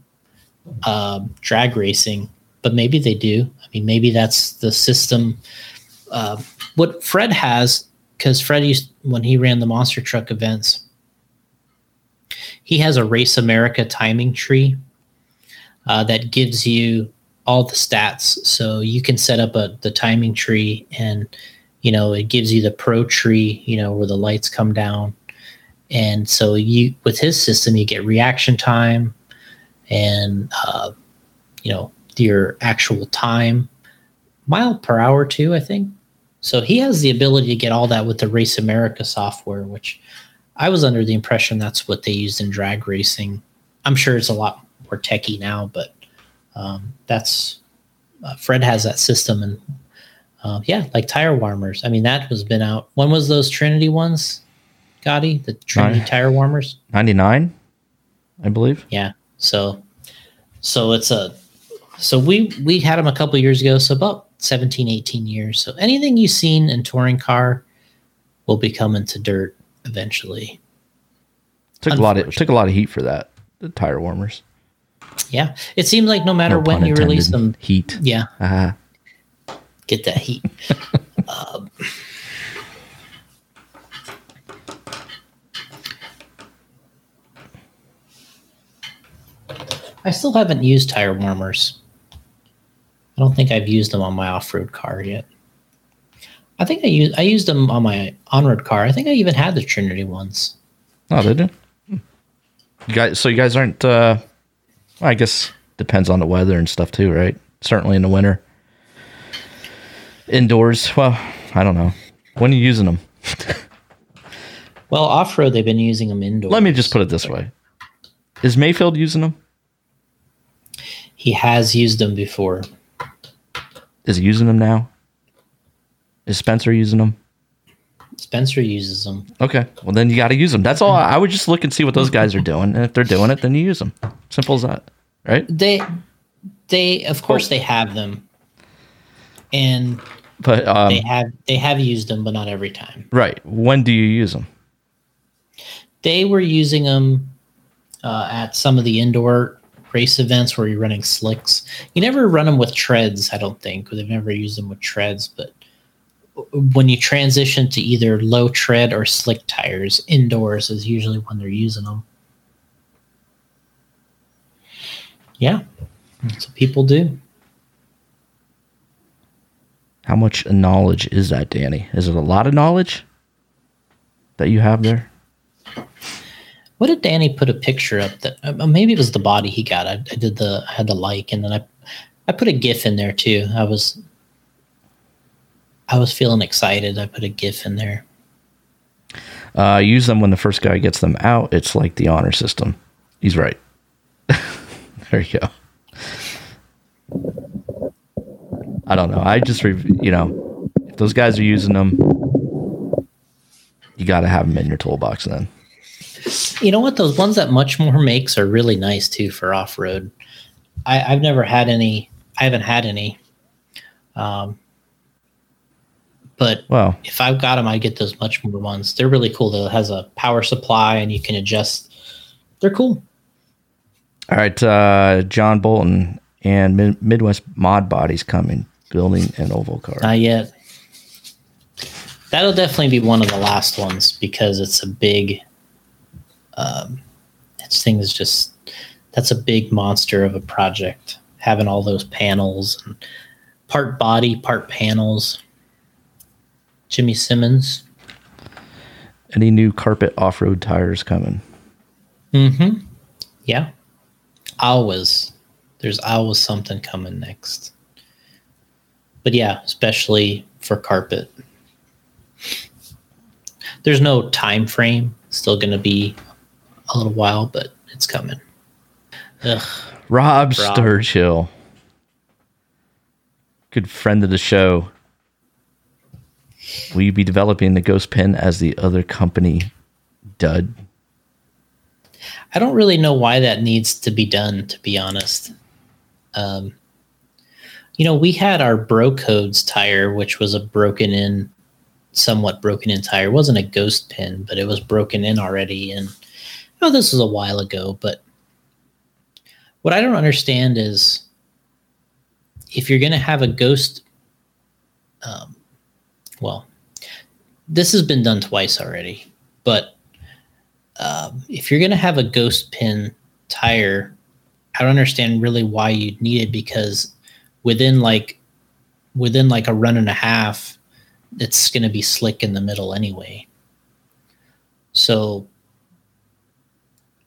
um, drag racing, but maybe they do. I mean, maybe that's the system. Uh, what Fred has, because Fred used when he ran the monster truck events, he has a Race America timing tree uh, that gives you all the stats. So you can set up a the timing tree, and you know it gives you the pro tree, you know where the lights come down, and so you with his system you get reaction time, and uh, you know your actual time, mile per hour too, I think. So he has the ability to get all that with the Race America software, which I was under the impression that's what they used in drag racing. I'm sure it's a lot more techy now, but um, that's uh, Fred has that system, and uh, yeah, like tire warmers. I mean, that was been out. When was those Trinity ones, Gotti? The Trinity Nine. tire warmers. 99, I believe. Yeah. So, so it's a, so we, we had them a couple years ago. So about 17, 18 years. So anything you've seen in touring car will be coming to dirt eventually. Took a lot of took a lot of heat for that. The tire warmers. Yeah, it seems like no matter No when you release them, heat. yeah, Ah, get that heat. um, I still haven't used tire warmers. I don't think I've used them on my off-road car yet. I think I used I used them on my on-road car. I think I even had the Trinity ones. oh, they do. Hmm. You guys, so you guys aren't. uh well, I guess depends on the weather and stuff too, right? Certainly in the winter. Indoors, well, I don't know. When are you using them? Well, off-road they've been using them indoors. Let me just put it this way: Is Maifield using them? He has used them before. Is he using them now? Is Spencer using them? Spencer uses them. Okay, well then you got to use them. That's all. I would just look and see what those guys are doing, and if they're doing it, then you use them. Simple as that, right? They, they of course they have them, and But um, they have they have used them, but not every time. right, when do you use them? They were using them uh, at some of the indoor race events where you're running slicks. You never run them with treads, I don't think. They've never used them with treads, but when you transition to either low tread or slick tires indoors is usually when they're using them. Yeah, that's what people do. How much knowledge is that, Danny? Is it a lot of knowledge that you have there? What did Danny put a picture up that uh, maybe it was the body he got? I, I did the I had the like and then I I put a GIF in there too. I was I was feeling excited. I put a GIF in there. Uh, use them when the first guy gets them out. It's like the honor system. He's right. there you go. I don't know. I just, re- you know, if those guys are using them, you got to have them in your toolbox then. You know what? Those ones that Muchmore makes are really nice too for off road. I've never had any. I haven't had any. Um, but Well, if I've got them, I get those Muchmore ones. They're really cool. It has a power supply and you can adjust. They're cool. all right. Uh, John Bolton and Mid- Midwest Mod Bodies coming, building an oval car. Not yet. That'll definitely be one of the last ones because it's a big. Um, this thing is just that's a big monster of a project. Having all those panels, and part body, part panels. Jimmy Simmons. Any new carpet off road tires coming? Mm-hmm. Yeah. Always. There's always something coming next. But yeah, especially for carpet. There's no time frame. Still gonna be a little while, but it's coming. Ugh. Rob, Rob. Sturgill. Good friend of the show. Will you be developing the Ghost Pin as the other company dud? I don't really know why that needs to be done, to be honest. Um, you know, we had our Bro Codes tire, which was a broken in, somewhat broken in tire. It wasn't a ghost pin, but it was broken in already. And oh, this was a while ago. But what I don't understand is if you're going to have a ghost, um, well, this has been done twice already, but um, if you're going to have a ghost pin tire, I don't understand really why you'd need it because within like within like a run and a half, it's going to be slick in the middle anyway. So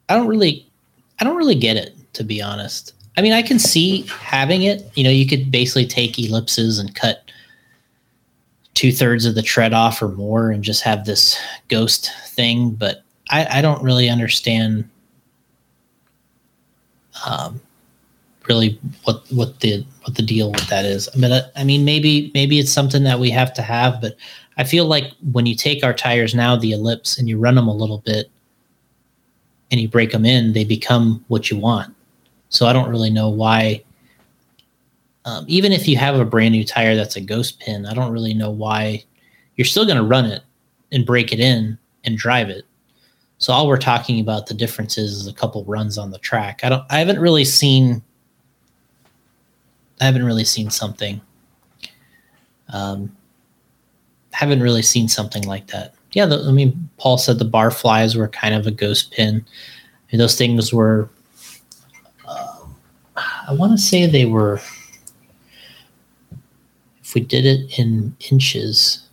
I don't really I don't really get it to be honest. I mean, I can see having it. You know, you could basically take ellipses and cut two thirds of the tread off or more and just have this ghost thing, but I, I don't really understand um, really what what the what the deal with that is. I mean, I, I mean, maybe maybe it's something that we have to have, but I feel like when you take our tires now, the ellipse, and you run them a little bit, and you break them in, they become what you want. So I don't really know why. Um, even if you have a brand new tire that's a ghost pin, I don't really know why you're still going to run it and break it in and drive it. So all we're talking about the differences is, a couple runs on the track. I don't I haven't really seen I haven't really seen something um haven't really seen something like that. Yeah, the, I mean Paul said the bar flies were kind of a ghost pin. And those things were uh, I want to say they were if we did it in inches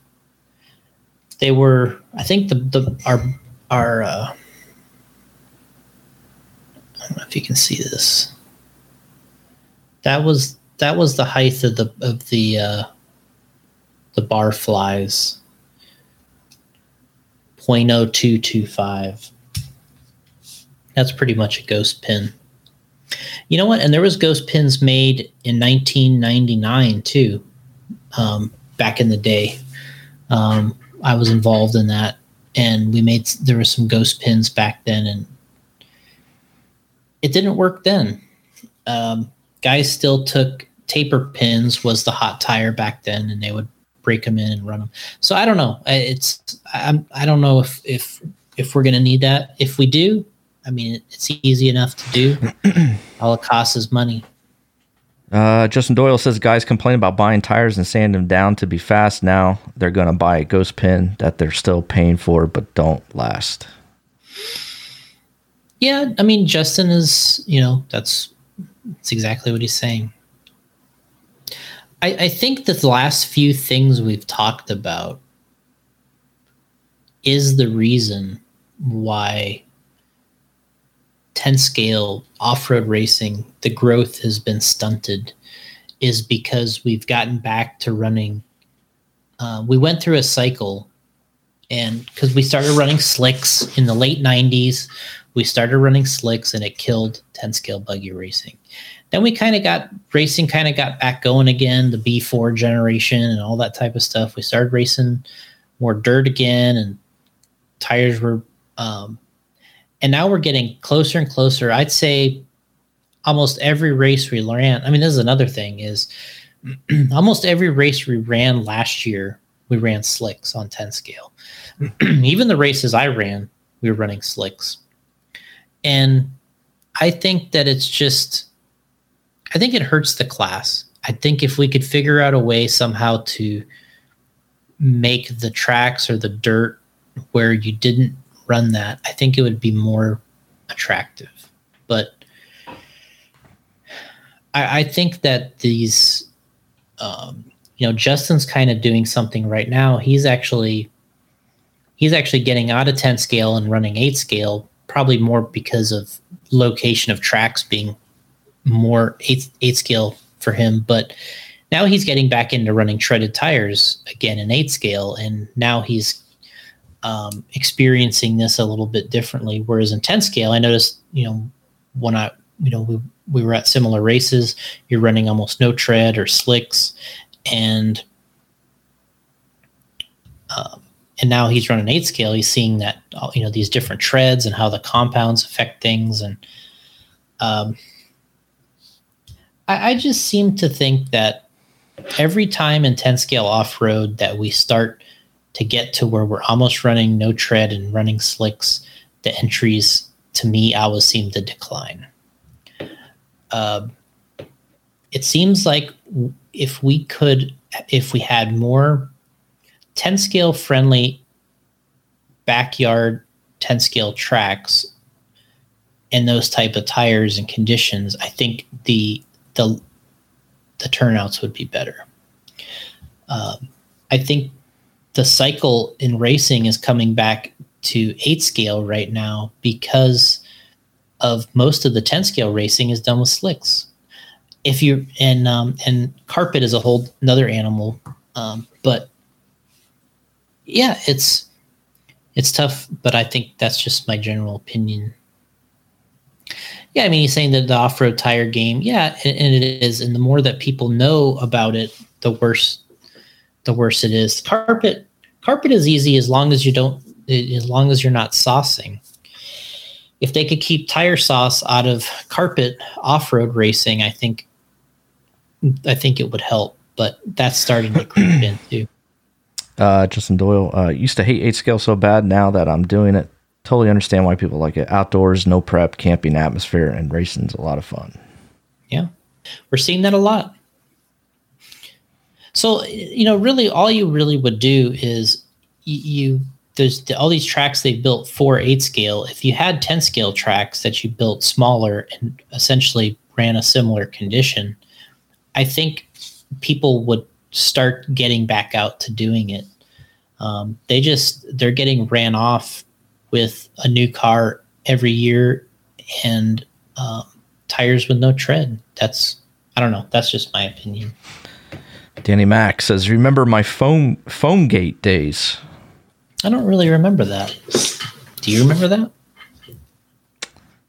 they were i think the the our our uh, i don't know if you can see this that was that was the height of the of the uh the bar flies 0.0225 that's pretty much a ghost pin. You know what? And there was ghost pins made in 1999 too um, back in the day. Um, I was involved in that, and we made there were some ghost pins back then, and it didn't work then. Um, guys still took taper pins was the hot tire back then, and they would break them in and run them. So I don't know. It's I'm I don't know if if if we're gonna need that. If we do, I mean it's easy enough to do. All it costs is money. Uh, Justin Doyle says guys complain about buying tires and sand them down to be fast. Now they're going to buy a ghost pin that they're still paying for but don't last. Yeah, I mean Justin is, you know, that's that's exactly what he's saying. I, I think the last few things we've talked about is the reason why 10 scale off road racing, the growth has been stunted, is because we've gotten back to running. Uh, we went through a cycle, and because we started running slicks in the late 90s, we started running slicks and it killed 10 scale buggy racing. Then we kind of got racing, kind of got back going again, the B4 generation and all that type of stuff. We started racing more dirt again, and tires were um, and now we're getting closer and closer. I'd say almost every race we ran. I mean, this is another thing is almost every race we ran last year, we ran slicks on 10 scale. Even the races I ran, we were running slicks. And I think that it's just, I think it hurts the class. I think if we could figure out a way somehow to make the tracks or the dirt where you didn't run that, I think it would be more attractive. But I, I think that these, um, you know, Justin's kind of doing something right now. He's actually he's actually getting out of 10 scale and running 8 scale probably more because of location of tracks being more 8, 8 scale for him but now he's getting back into running treaded tires again in 8 scale and now he's um, experiencing this a little bit differently. Whereas in 10 scale, I noticed, you know, when I, you know, we, we were at similar races, you're running almost no tread or slicks. And, um, and now he's running eight scale. He's seeing that, you know, these different treads and how the compounds affect things. And, um, I, I just seem to think that every time in 10 scale off road that we start to get to where we're almost running no tread and running slicks, the entries to me always seem to decline. Uh, it seems like if we could, if we had more 10 scale friendly backyard 10 scale tracks and those type of tires and conditions, I think the the the turnouts would be better. Um, I think the cycle in racing is coming back to eight scale right now because of most of the 10 scale racing is done with slicks. If you and um, and carpet is a whole another animal, um, but yeah, it's it's tough. But I think that's just my general opinion. Yeah, I mean, he's saying that the off road tire game, yeah, and, it is, and the more that people know about it, the worse the worse it is. Carpet carpet is easy as long as you don't as long as you're not saucing. If they could keep tire sauce out of carpet off-road racing, I think I think it would help. But that's starting to creep in too. Uh, Justin Doyle uh, used to hate eight scale so bad. Now that I'm doing it, totally understand why people like it. Outdoors, no prep, camping atmosphere, and racing's a lot of fun. Yeah, we're seeing that a lot. So you know, really, all you really would do is you, there's all these tracks they built for eight scale. If you had ten scale tracks that you built smaller and essentially ran a similar condition, I think people would start getting back out to doing it. Um, they just they're getting ran off with a new car every year and um, tires with no tread. That's I don't know. That's just my opinion. Danny Mack says, "Remember my phone phone gate days." I don't really remember that. Do you remember that?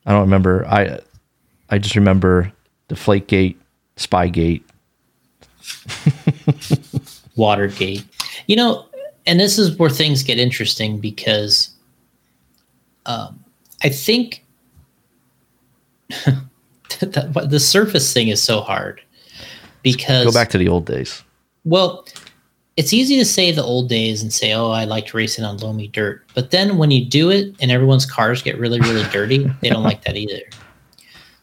I don't remember. I I just remember the Deflategate, Spygate, Watergate. You know, and this is where things get interesting because um, I think the, the surface thing is so hard because go back to the old days. Well, it's easy to say the old days and say, "Oh, I liked racing on loamy dirt," but then when you do it and everyone's cars get really, really dirty, they don't like that either.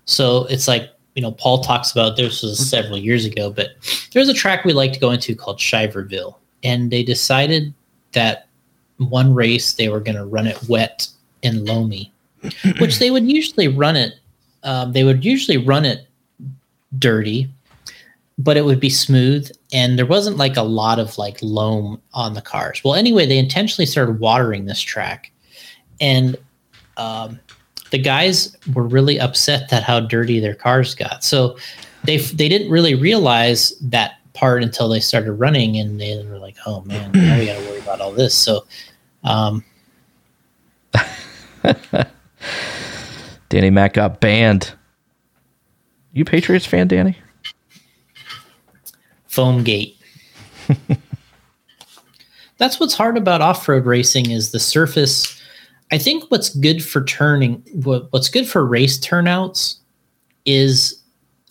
So it's like you know, Paul talks about this was several years ago, but there's a track we like to go into called Shiverville, and they decided that one race they were going to run it wet and loamy, which they would usually run it. Um, they would usually run it dirty, but it would be smooth, and there wasn't like a lot of like loam on the cars. Well, anyway, they intentionally started watering this track, and um, the guys were really upset that how dirty their cars got. So they they didn't really realize that part until they started running, and they were like, "Oh man, now we got to worry about all this." So, um, Danny Mack got banned. You Patriots fan, Danny? Foam gate. That's what's hard about off-road racing is the surface I think what's good for turning, what, what's good for race turnouts is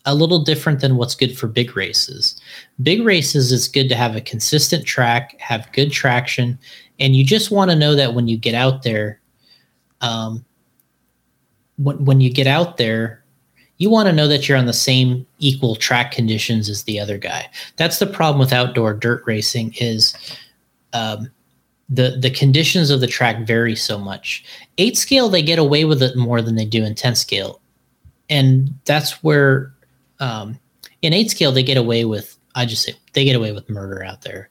a little different than what's good for big races. Big races, it's good to have a consistent track, have good traction, and you just want to know that when you get out there, um, when, when you get out there, you want to know that you're on the same equal track conditions as the other guy. That's the problem with outdoor dirt racing is um, the the conditions of the track vary so much. Eight scale they get away with it more than they do in ten scale, and that's where um, in eight scale they get away with. I just say they get away with murder out there.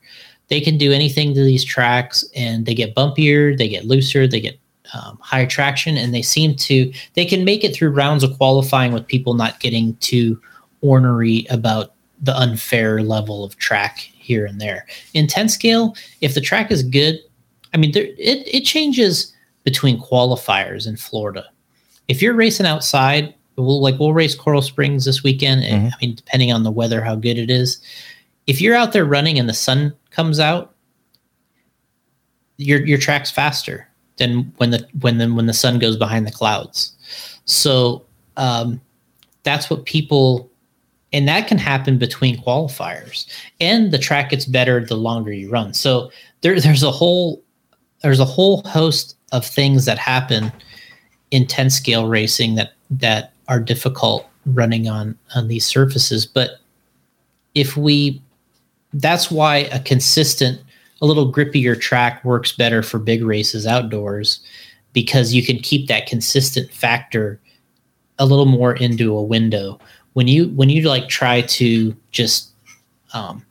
They can do anything to these tracks, and they get bumpier, they get looser, they get um, higher traction, and they seem to they can make it through rounds of qualifying with people not getting too ornery about the unfair level of track here and there. In 10 scale, if the track is good, I mean, there, it it changes between qualifiers in Florida. If you're racing outside, we'll like we'll race Coral Springs this weekend. And, mm-hmm. I mean, depending on the weather, how good it is. If you're out there running and the sun comes out, your your track's faster than when the when the when the sun goes behind the clouds. So um, that's what people and that can happen between qualifiers. And the track gets better the longer you run. So there, there's a whole there's a whole host of things that happen in 10 scale racing that that are difficult running on on these surfaces. But if we that's why a consistent a little grippier track works better for big races outdoors because you can keep that consistent factor a little more into a window when you when you like try to just um,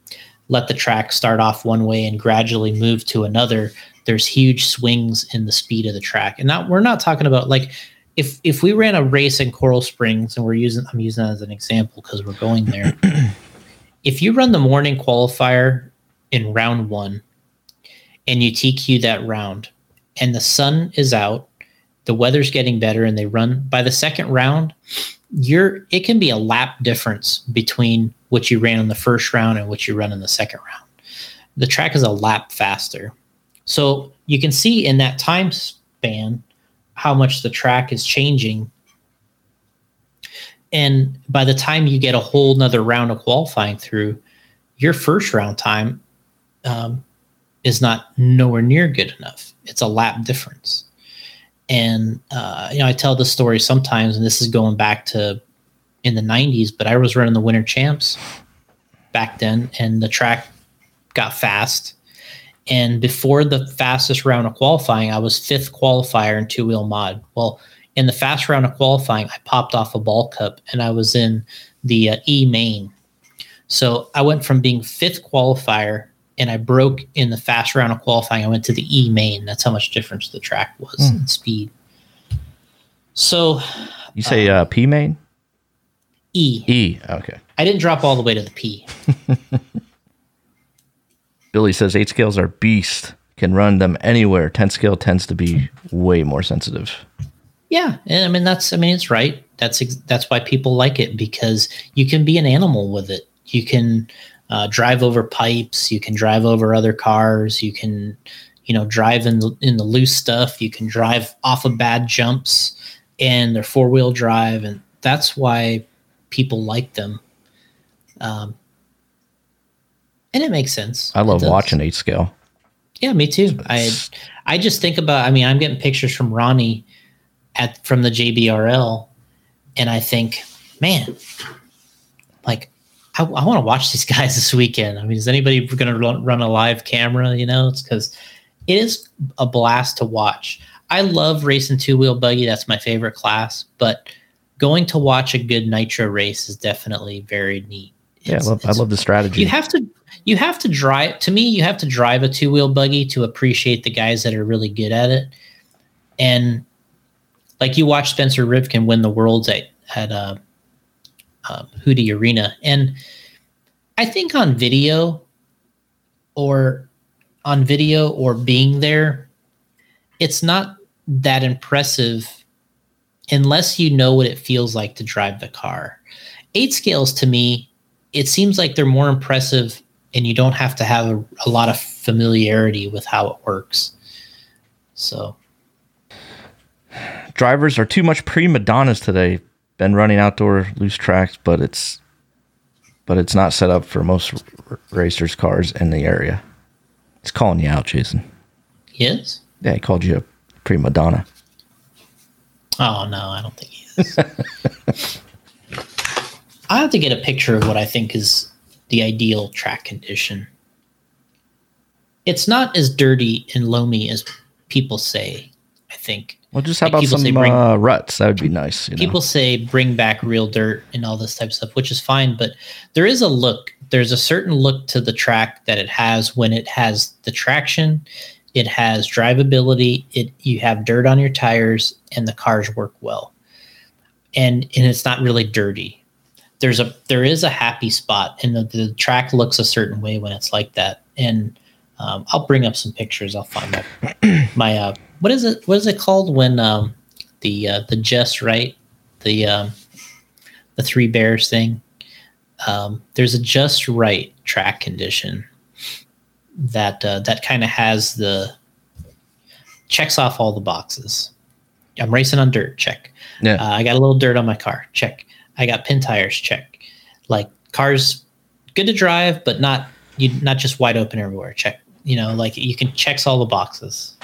let the track start off one way and gradually move to another there's huge swings in the speed of the track. And not we're not talking about like if if we ran a race in Coral Springs and we're using I'm using that as an example because we're going there. if you run the morning qualifier in round one and you TQ that round and the sun is out, the weather's getting better and they run by the second round, you're it can be a lap difference between what you ran in the first round and what you run in the second round. The track is a lap faster. So you can see in that time span how much the track is changing. And by the time you get a whole nother round of qualifying through, your first round time um, is not nowhere near good enough. It's a lap difference. And uh, you know, I tell the story sometimes, and this is going back to in the '90s. But I was running the Winter Champs back then, and the track got fast. And before the fastest round of qualifying, I was fifth qualifier in two wheel mod. Well, in the fast round of qualifying, I popped off a ball cup and I was in the uh, E main. So I went from being fifth qualifier and I broke in the fast round of qualifying. I went to the E main. That's how much difference the track was mm. in speed. So you say uh, P main? E. E. Okay. I didn't drop all the way to the P. Billy says eight scales are beast. Can run them anywhere. Ten scale tends to be way more sensitive. Yeah, and I mean that's I mean it's right. That's that's why people like it because you can be an animal with it. You can uh, drive over pipes. You can drive over other cars. You can, you know, drive in the, in the loose stuff. You can drive off of bad jumps, and they're four wheel drive, and that's why people like them. Um, and it makes sense. I love watching eight scale. Yeah, me too. I I just think about. I mean, I'm getting pictures from Ronnie at from the JBRL, and I think, man, like I, I want to watch these guys this weekend. I mean, is anybody going to run, run a live camera? You know, it's because it is a blast to watch. I love racing two wheel buggy. That's my favorite class. But going to watch a good nitro race is definitely very neat. It's, yeah, I love, I love the strategy. You have to you have to drive. To me, you have to drive a two wheel buggy to appreciate the guys that are really good at it. And like you watch Spencer Rivkin win the worlds at at uh, um, HUDY Arena. And I think on video or on video or being there, it's not that impressive unless you know what it feels like to drive the car. Eight scales to me, it seems like they're more impressive and you don't have to have a, a lot of familiarity with how it works. So drivers are too much prima donnas today been running outdoor loose tracks, but it's but it's not set up for most r- racers' cars in the area. It's calling you out, Jason. Yes. Yeah, he called you a prima donna. Oh no, I don't think he is. I have to get a picture of what I think is the ideal track condition. It's not as dirty and loamy as people say. Think well, just how like about some bring, uh, ruts? That would be nice. people know? say bring back real dirt and all this type of stuff, which is fine. But there is a look. There's a certain look to the track that it has when it has the traction, it has drivability, it you have dirt on your tires, and the cars work well. And and it's not really dirty. There's a there is a happy spot, and the, the track looks a certain way when it's like that. And um, I'll bring up some pictures. I'll find my my uh, what is it? What is it called when um, the uh, the just right the um, the three bears thing? Um, there's a just right track condition that uh, that kind of has the checks off all the boxes. I'm racing on dirt. Check. Yeah. Uh, I got a little dirt on my car. Check. I got pin tires. Check. Like cars, good to drive, but not you not just wide open everywhere. Check. You know, like you can checks all the boxes.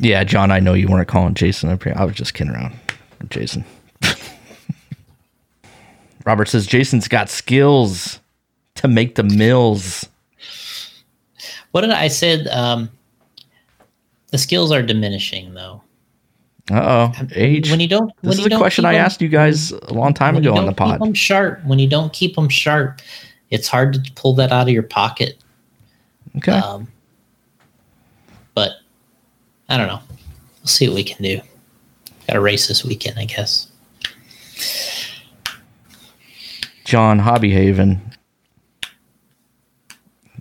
Yeah, John, I know you weren't calling Jason. I was just kidding around, Jason. Robert says Jason's got skills to make the mills. What did I said? Um, the skills are diminishing, though. Uh oh, age. When you don't, this is a question I them, asked you guys a long time ago on the pod. Keep them sharp. When you don't keep them sharp, it's hard to pull that out of your pocket. Okay. Um, I don't know. We'll see what we can do. Got a race this weekend, I guess. John Hobby Haven.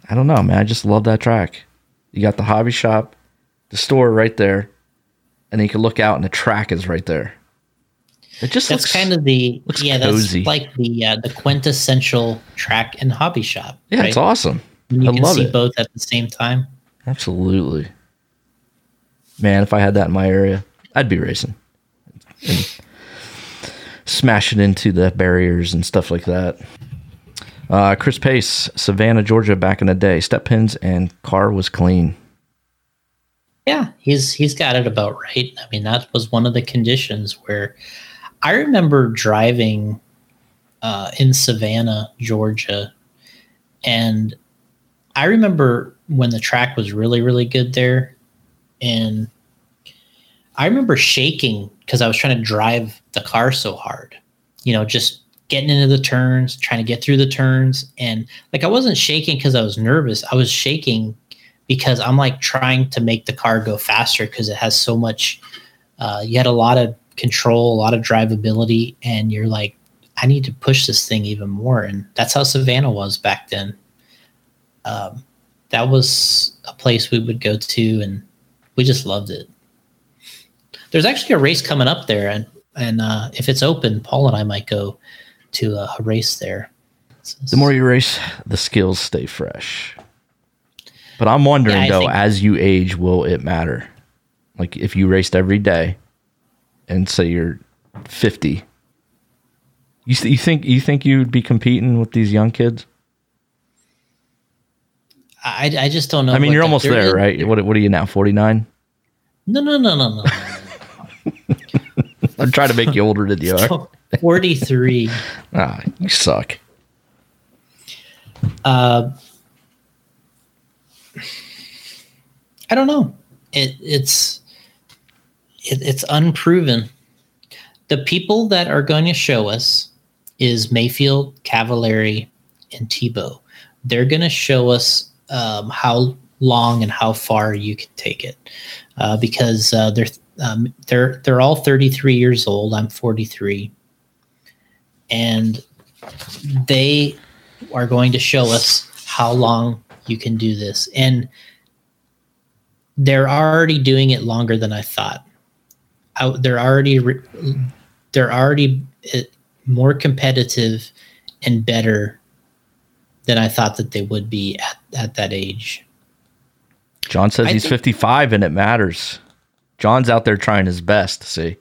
I don't know, man. I just love that track. You got the hobby shop, the store right there, and you can look out and the track is right there. It just that's looks, kind of the yeah, cozy. that's like the uh, the quintessential track and hobby shop. Yeah, right? it's awesome. And you I can love see it. both at the same time. Absolutely. Man, if I had that in my area, I'd be racing. And smashing into the barriers and stuff like that. Uh, Chris Pace, Savannah, Georgia, back in the day. Step pins and car was clean. Yeah, he's he's got it about right. I mean, that was one of the conditions where I remember driving uh, in Savannah, Georgia, and I remember when the track was really really good there, and I remember shaking because I was trying to drive the car so hard. You know, just getting into the turns, trying to get through the turns. And like I wasn't shaking because I was nervous. I was shaking because I'm like trying to make the car go faster because it has so much, uh, you had a lot of control, a lot of drivability, and you're like, I need to push this thing even more. And that's how Savannah was back then. Um, that was a place we would go to, and we just loved it. There's actually a race coming up there, and and uh, if it's open, Paul and I might go to a, race there. The more you race, the skills stay fresh. But I'm wondering Yeah, though, think- as you age, will it matter? Like if you raced every day, and say you're 50, you th- you think you think you'd be competing with these young kids? I, I just don't know. I mean, you're almost there is- right? What what are you now? 49? No, no, no, no, no. I'm trying to make you older than you are. 43. Ah, you suck. Uh, I don't know. It, it's it, it's unproven. The people that are going to show us is Maifield, Cavalieri, and Tebo. They're going to show us um, how long and how far you can take it, uh, because uh, they're um, they're they're all 33 years old. I'm 43, and they are going to show us how long you can do this. And they're already doing it longer than I thought. I, they're already re- they're already uh, more competitive and better than I thought that they would be at, at that age. John says I he's think- 55 and it matters. John's out there trying his best. See,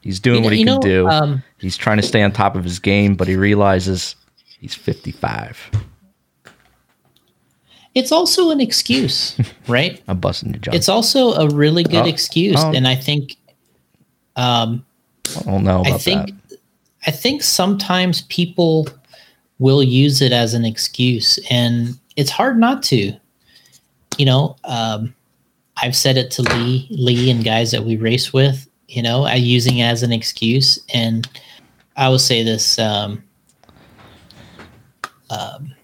he's doing You know- what he can know, do. um, he's trying to stay on top of his game, but he realizes he's 55. It's also an excuse, right? I'm busting you, John. It's also a really good Oh, excuse, oh. and I think um, I don't know about I think that. I think sometimes people will use it as an excuse, and it's hard not to. You know, um, I've said it to Lee, Lee, and guys that we race with. You know, I using as an excuse, and I will say this: um, um,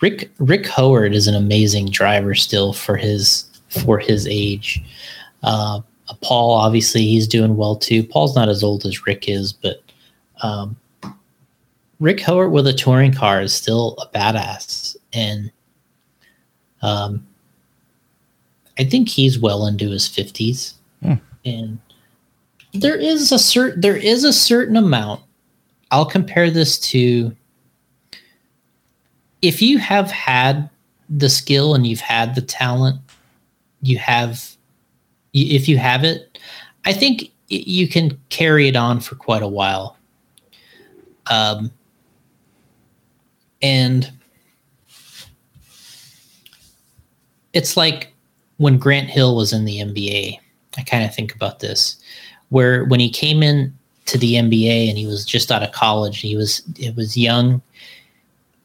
Rick Rick Howard is an amazing driver still for his for his age. Uh, Paul, obviously, he's doing well too. Paul's not as old as Rick is, but um, Rick Howard with a touring car is still a badass, and um, I think he's well into his fifties. Hmm. And there is a certain there is a certain amount. I'll compare this to if you have had the skill and you've had the talent, you have if you have it, I think you can carry it on for quite a while. Um, and it's like when Grant Hill was in the NBA. I kind of think about this, where when he came in to the NBA and he was just out of college, he was it was young,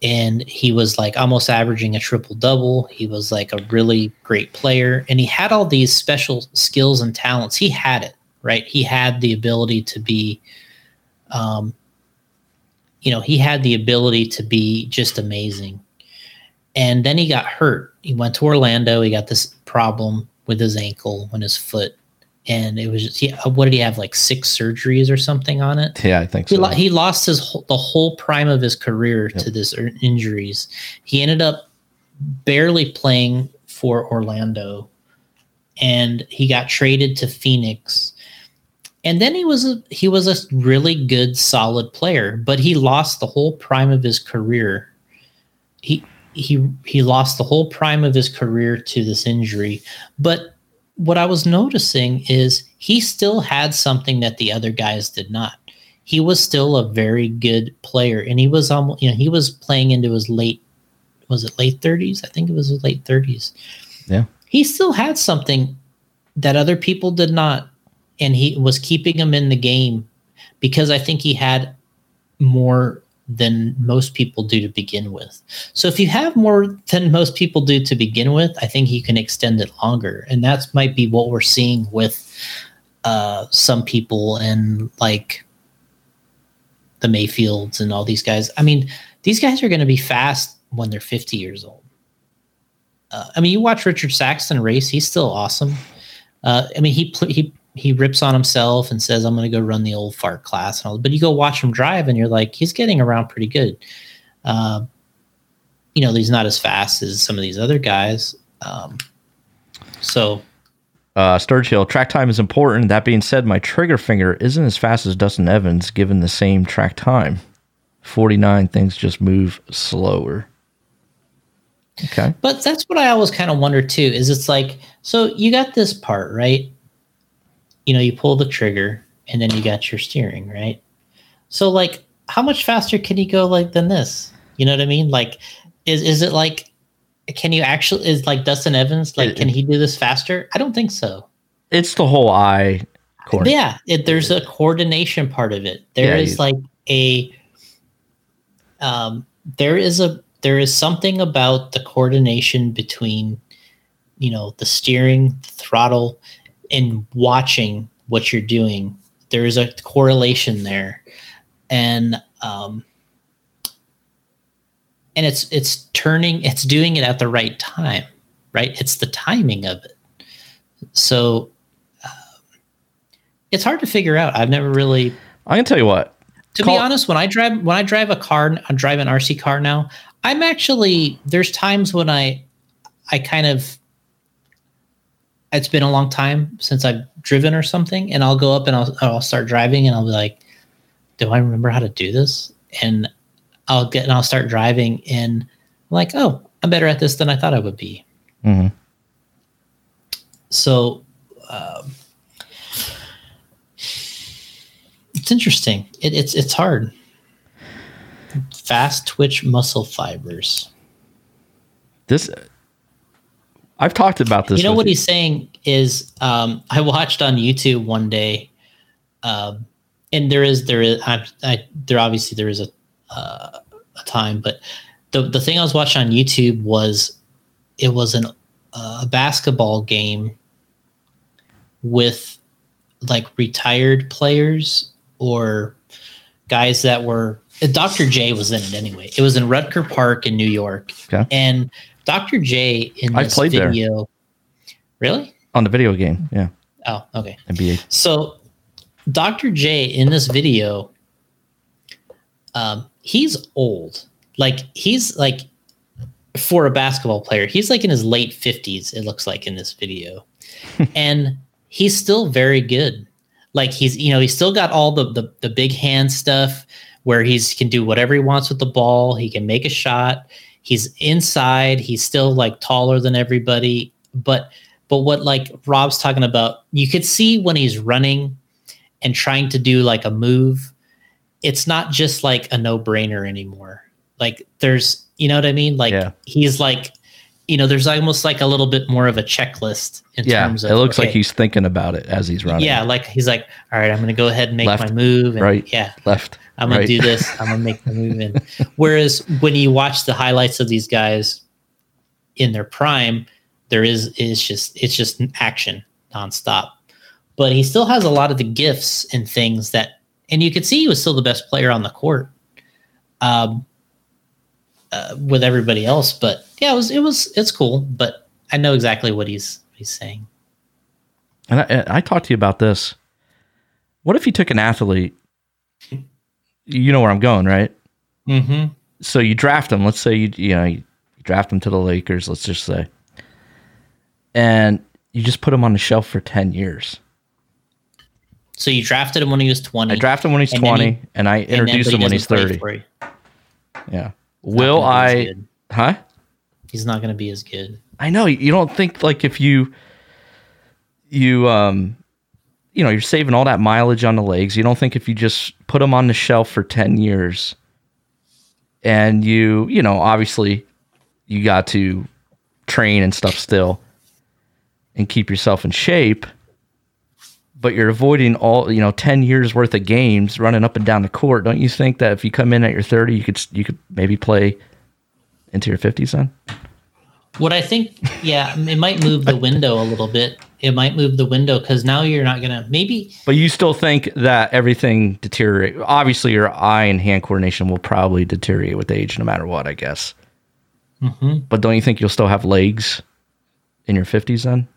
and he was like almost averaging a triple double. He was like a really great player, and he had all these special skills and talents. He had it right. He had the ability to be, um, you know, he had the ability to be just amazing. And then he got hurt. He went to Orlando. He got this problem with his ankle and his foot, and it was just he, what did he have like six surgeries or something on it? Yeah, I think He, so. lo- he lost his whole, the whole prime of his career to this er- injuries. He ended up barely playing for Orlando, and he got traded to Phoenix. And then he was a he was a really good, solid player, but he lost the whole prime of his career. He he he lost the whole prime of his career to this injury. But what I was noticing is he still had something that the other guys did not. he was still a very good player, and he was almost you know he was playing into his late was it late thirties? I think it was his late thirties. Yeah, he still had something that other people did not, and he was keeping him in the game because I think he had more than most people do to begin with. So if you have more than most people do to begin with, I think you can extend it longer. And that might be what we're seeing with uh, some people and like the Maifields and all these guys. I mean, these guys are going to be fast when they're 50 years old. Uh, I mean, you watch Richard Saxton race; he's still awesome. Uh, I mean, he pl- he he rips on himself and says, "I'm going to go run the old fart class," and all. But you go watch him drive, and you're like, he's getting around pretty good. Uh, you know, he's not as fast as some of these other guys. Um, so, uh, Sturgill, track time is important. That being said, my trigger finger isn't as fast as Dustin Evans, given the same track time. 49 things just move slower. Okay. But that's what I always kind of wonder too. Is it's like so you got this part right? You know, you pull the trigger and then you got your steering, right? So like how much faster can you go like than this? You know what I mean? Like is is it like can you actually is like Dustin Evans like it, can he do this faster? I don't think so. It's the whole eye Yeah, it, there's a coordination part of it. There yeah, is you, like a um there is a there is something about the coordination between you know the steering, the throttle in watching what you're doing. There is a correlation there, and um, and it's it's turning, it's doing it at the right time, right? It's the timing of it. So um, it's hard to figure out. I've never really. I can tell you what. To Call- be honest, when I drive when I drive a car, I drive an RC car now. I'm actually there's times when I I kind of it's been a long time since I've driven or something, and I'll go up and I'll I'll start driving and I'll be like, do I remember how to do this? And I'll get and I'll start driving and I'm like, oh, I'm better at this than I thought I would be. Mm-hmm. So um, it's interesting. It, it's it's hard. Fast twitch muscle fibers. This I've talked about this. You know what you. he's saying is um, I watched on YouTube one day, um, and there is there is I, I, there obviously there is a uh, a time, but the the thing I was watching on YouTube was it was an uh, a basketball game with like retired players or guys that were Dr. J was in it anyway. It was in Rucker Park in New York. Okay. And Dr. J in this played video. There. Really? On the video game, yeah. Oh, okay. NBA. So Dr. J in this video, um, he's old. Like he's like for a basketball player, he's like in his late fifties. It looks like in this video, and he's still very good. Like he's you know he's still got all the the, the big hand stuff where he's can do whatever he wants with the ball. He can make a shot he's inside he's still like taller than everybody but but what like rob's talking about you could see when he's running and trying to do like a move it's not just like a no-brainer anymore like there's you know what i mean like yeah. he's like you know there's almost like a little bit more of a checklist in yeah, terms of it looks okay, like he's thinking about it as he's running yeah like he's like all right i'm gonna go ahead and make left, my move and, right yeah left I'm gonna do this. I'm gonna make the move in. Whereas when you watch the highlights of these guys in their prime, there is is just it's just action nonstop. But he still has a lot of the gifts and things that, and you could see he was still the best player on the court, um, uh, with everybody else. But yeah, it was it was it's cool. But I know exactly what he's he's saying. And I, I talked to you about this. What if you took an athlete you know where I'm going, right? Mm-hmm. So you draft him. Let's say you you know you draft him to the Lakers. Let's just say, and you just put him on the shelf for ten years. So you drafted him when he was twenty. I drafted him when he's and twenty, he, and I introduced him when he's thirty. Yeah. Will I? Huh? He's not going to be as good. I know. You don't think like if you you um you know, you're saving all that mileage on the legs. You don't think if you just put them on the shelf for 10 years and you, you know, obviously you got to train and stuff still and keep yourself in shape, but you're avoiding all, you know, 10 years worth of games running up and down the court. Don't you think that if you come in at your 30, you could you could maybe play into your 50s then? What I think, yeah, it might move the window a little bit. It might move the window because now you're not gonna maybe. But you still think that everything deteriorate. Obviously, your eye and hand coordination will probably deteriorate with age, no matter what. I guess. Mm-hmm. But don't you think you'll still have legs in your 50s then?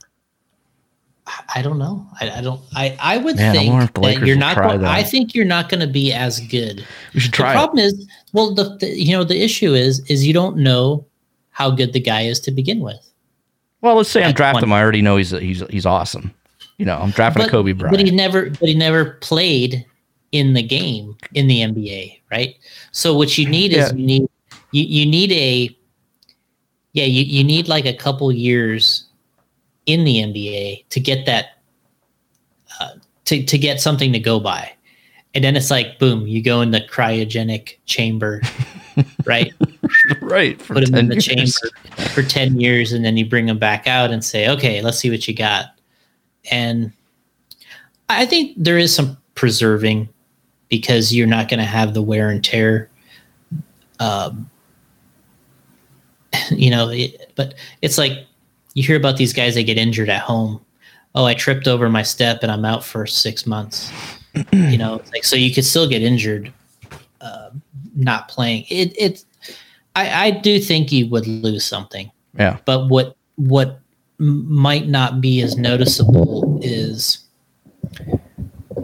I don't know. I, I don't. I, I would Man, think that you're not. try I think you're not going to be as good. We should try it. problem is, well, the, the you know the issue is is you don't know how good the guy is to begin with. Well, let's say I'm drafting him. I already know he's he's he's awesome. You know, I'm drafting a But, Kobe but he never, but he never played in the game in the NBA, right? So what you need Yeah. is you need you, you need a yeah you, you need like a couple years in the NBA to get that uh, to to get something to go by, and then it's like boom, you go in the cryogenic chamber, right? right. For Put him in 10 the chamber years. for ten years, and then you bring him back out and say, okay, let's see what you got. And I think there is some preserving because you're not going to have the wear and tear. Um, you know, it, but it's like you hear about these guys that get injured at home. Oh, I tripped over my step and I'm out for six months. you know, like so you could still get injured, uh, not playing. It it. I, I do think you would lose something Yeah. but what what might not be as noticeable is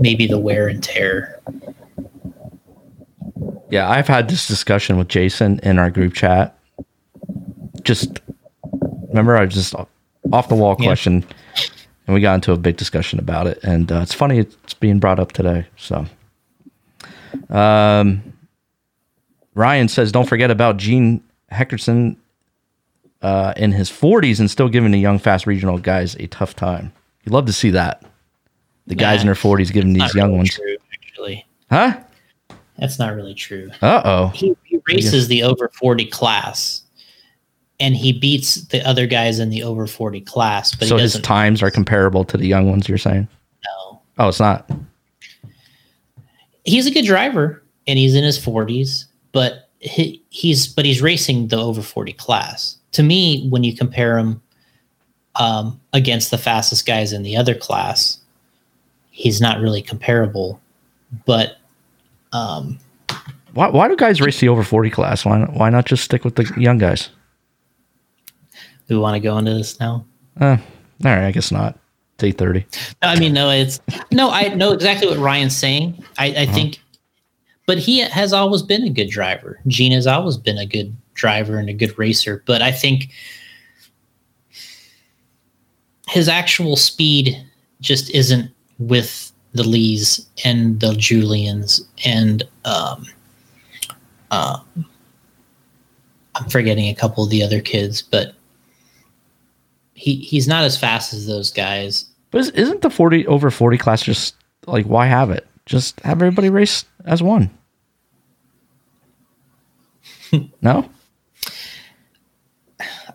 maybe the wear and tear. Yeah, I've had this discussion with Jason in our group chat. Just remember, I just off the wall Yeah. question, and we got into a big discussion about it. And uh, it's funny it's being brought up today. So, um, Ryan says, "Don't forget about Gene Heckerson uh, in his 40s and still giving the young, fast regional guys a tough time. You'd love to see that. The guys Nah, in their 40s giving these young really ones, true, actually. huh? That's not really true. Uh oh. He, he races the over 40 class and he beats the other guys in the over 40 class, but So his times are comparable to the young ones. You're saying? no Oh, it's not. He's a good driver and he's in his 40s, but he, he's but he's racing the over 40 class. To me, when you compare him um, against the fastest guys in the other class, he's not really comparable. But um, Why, why do guys race the over 40 class? Why, why not just stick with the young guys? Do we want to go into this now? Uh, all right, I guess not. It's 830. No, I mean, no, it's no. I know exactly what Ryan's saying. I, I think, but he has always been a good driver. Gene has always been a good driver and a good racer. But I think his actual speed just isn't with the Lees and the Julians and um, uh, I'm forgetting a couple of the other kids, but he he's not as fast as those guys. But is, isn't the 40 over 40 class just like, why have it? Just have everybody race as one. no?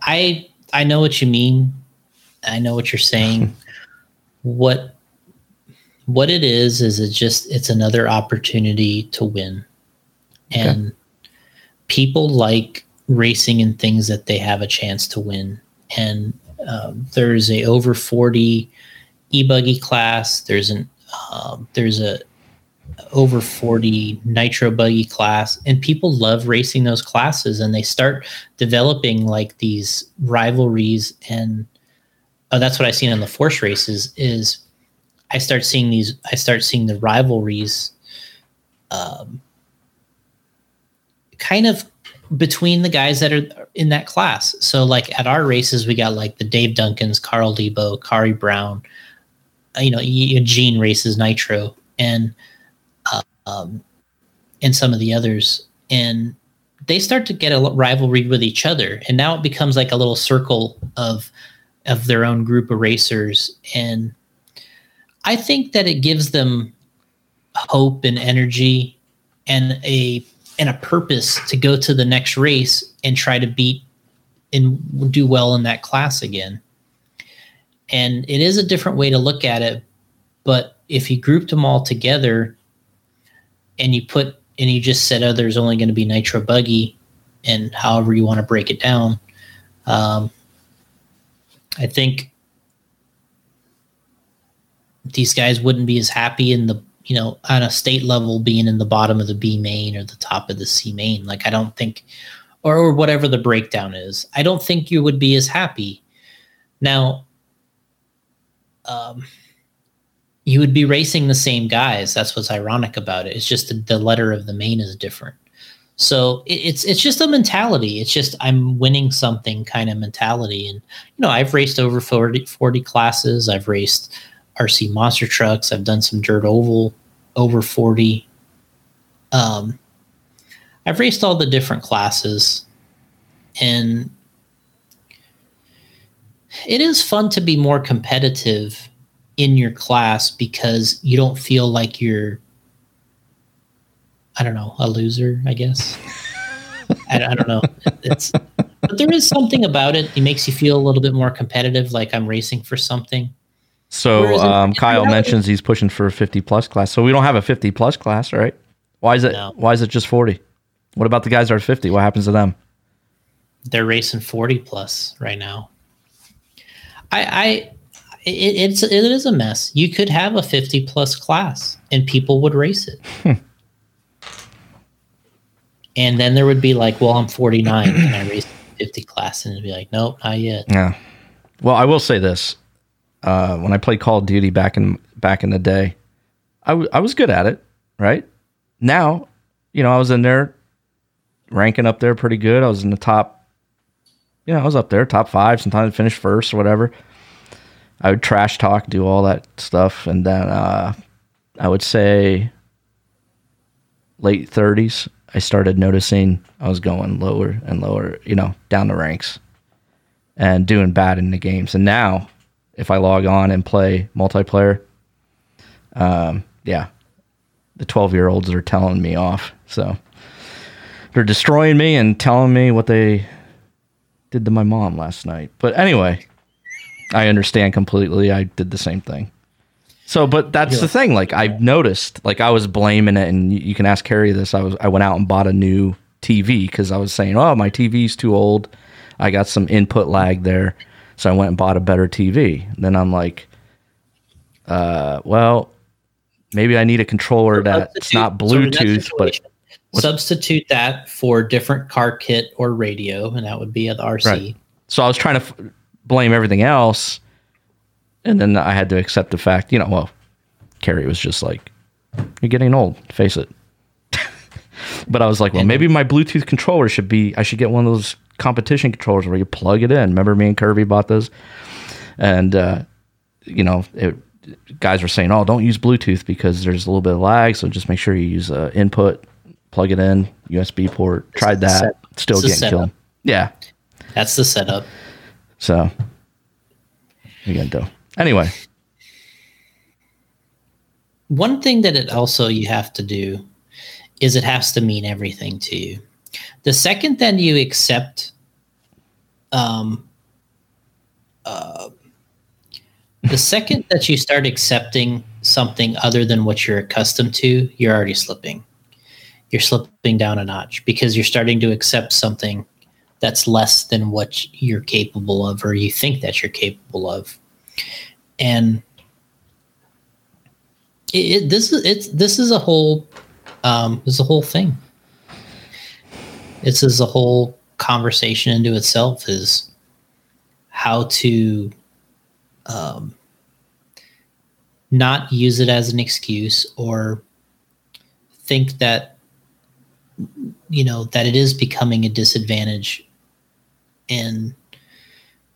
I I know what you mean. I know what you're saying. what what it is is it just it's another opportunity to win. And people like racing in things that they have a chance to win. And um, there's a over 40 e-buggy class. There's an um, there's a over 40 nitro buggy class and people love racing those classes and they start developing like these rivalries and oh, that's what I've seen in the force races is I start seeing these I start seeing the rivalries um, kind of between the guys that are in that class. So like at our races we got like the Dave Duncans, Carl Debo, Kari Brown, uh, you know, Gene races Nitro and uh, um, and some of the others. And they start to get a rivalry with each other. And now it becomes like a little circle of of their own group of racers. And I think that it gives them hope and energy and a and a purpose to go to the next race and try to beat and do well in that class again. And it is a different way to look at it, but if you grouped them all together and you put and you just said, oh, there's only going to be nitro buggy, and however you want to break it down, um, I think these guys wouldn't be as happy in the you know on a state level being in the bottom of the B main or the top of the C main. Like I don't think, or, or whatever the breakdown is, I don't think you would be as happy. Now, um, you would be racing the same guys. That's what's ironic about it. It's just the, the letter of the main is different. So it, it's it's just a mentality. It's just I'm winning something kind of mentality. And you know, I've raced over 40, 40 classes. I've raced RC monster trucks. I've done some dirt oval over 40. Um, I've raced all the different classes and it is fun to be more competitive in your class because you don't feel like you're I don't know, a loser, I guess. I, I, don't know. It's but there is something about it. It makes you feel a little bit more competitive, like I'm racing for something. So um, Kyle mentions he's pushing for a 50 plus class. So we don't have a 50 plus class, right? Why is it? No. Why is it just 40? What about the guys that are 50? What happens to them? They're racing 40 plus right now. I, I, it, it's it is a mess. You could have a 50 plus class and people would race it. Hmm. and then there would be like, well, I'm 49. and I race 50 class? And it'd be like, nope, not yet. Yeah. Well, I will say this uh, when I played Call of Duty back in back in the day, I, w- I was good at it. Right now, you know, I was in there ranking up there pretty good. I was in the top. You know, I was up there, top five. Sometimes finished first or whatever. I would trash talk, do all that stuff, and then uh, I would say late thirties. I started noticing I was going lower and lower, you know, down the ranks, and doing bad in the games. And now if I log on and play multiplayer. Um, yeah, the 12 year olds are telling me off. So they're destroying me and telling me what they did to my mom last night. But anyway, I understand completely. I did the same thing. So, but that's yeah. the thing. Like I've noticed, like I was blaming it, and you, can ask Harry this. I was I went out and bought a new TV because I was saying, oh, my TV's too old. I got some input lag there. So I went and bought a better TV. then I'm like, uh, well, maybe I need a controller that's not Bluetooth, so but substitute that for different car kit or radio, and that would be the RC. Right. So I was trying to f- blame everything else, and then I had to accept the fact, you know, well, Carrie was just like, "You're getting old, face it." but I was like, well, maybe my Bluetooth controller should be. I should get one of those competition controllers where you plug it in. Remember me and Kirby bought those, and uh, you know, it, guys were saying, "Oh, don't use Bluetooth because there's a little bit of lag. So just make sure you use uh, input, plug it in, USB port." Tried that, set, still getting killed. Yeah, that's the setup. So to do. Anyway, one thing that it also you have to do is it has to mean everything to you. The second that you accept, um, uh, the second that you start accepting something other than what you're accustomed to, you're already slipping. You're slipping down a notch because you're starting to accept something that's less than what you're capable of or you think that you're capable of. And it, it, this is it's this is a whole um, this is a whole thing this is a whole conversation into itself is how to um, not use it as an excuse or think that you know that it is becoming a disadvantage. And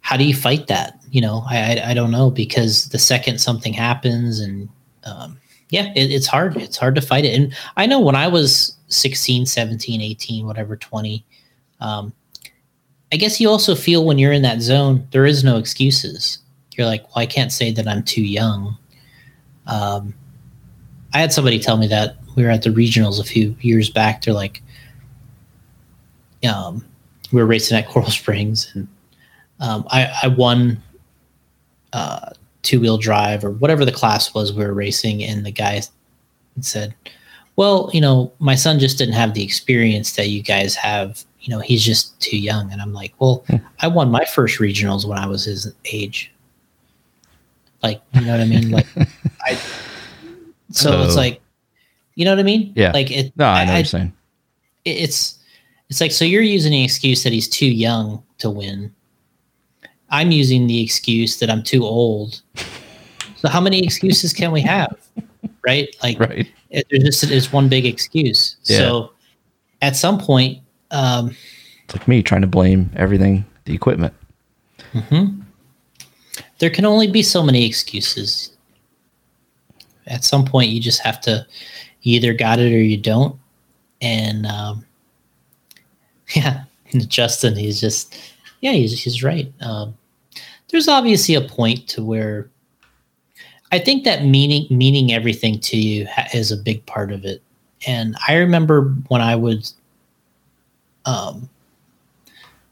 how do you fight that? You know i i, I don't know because the second something happens and um, yeah it, it's hard. It's hard to fight it. And i know when i was 16, 17, 18, whatever, 20. Um, I guess you also feel when you're in that zone, there is no excuses. You're like, well, I can't say that I'm too young. Um, I had somebody tell me that we were at the regionals a few years back. They're like, um, we were racing at Coral Springs, and um, I, I won uh, two wheel drive or whatever the class was we were racing, and the guy said, "Well, you know, my son just didn't have the experience that you guys have. You know, he's just too young." And I'm like, "Well, Hmm. I won my first regionals when I was his age. Like, you know what I mean? Like, I. So it's like, you know what I mean? Yeah. Like it. No, I know what I- you're saying. it- it's it's like so you're using the excuse that he's too young to win i'm using the excuse that i'm too old so how many excuses can we have right like Right. It, there's just it's one big excuse Yeah. so at some point um It's like me trying to blame everything, the equipment. Hmm. there can only be so many excuses at some point you just have to you either got it or you don't and um yeah justin he's just yeah he's, he's right um there's obviously a point to where i think that meaning meaning everything to you is a big part of it. And i remember when i would um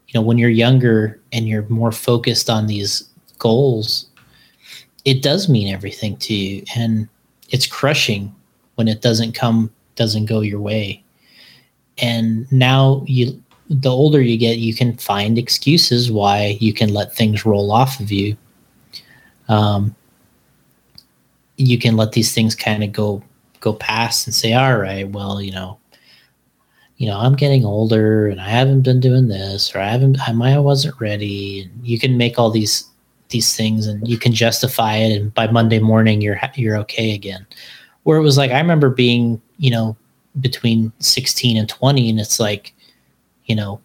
you know when you're younger and you're more focused on these goals it does mean everything to you. And it's crushing when it doesn't come doesn't go your way. And now you the older you get you can find excuses why you can let things roll off of you. Um, you can let these things kind of go go past and say all right well you know you know i'm getting older and i haven't been doing this or i haven't i might I wasn't ready. And you can make all these these things and you can justify it and by monday morning you're you're okay again. Where it was like i remember being you know between 16 and 20 and it's like you know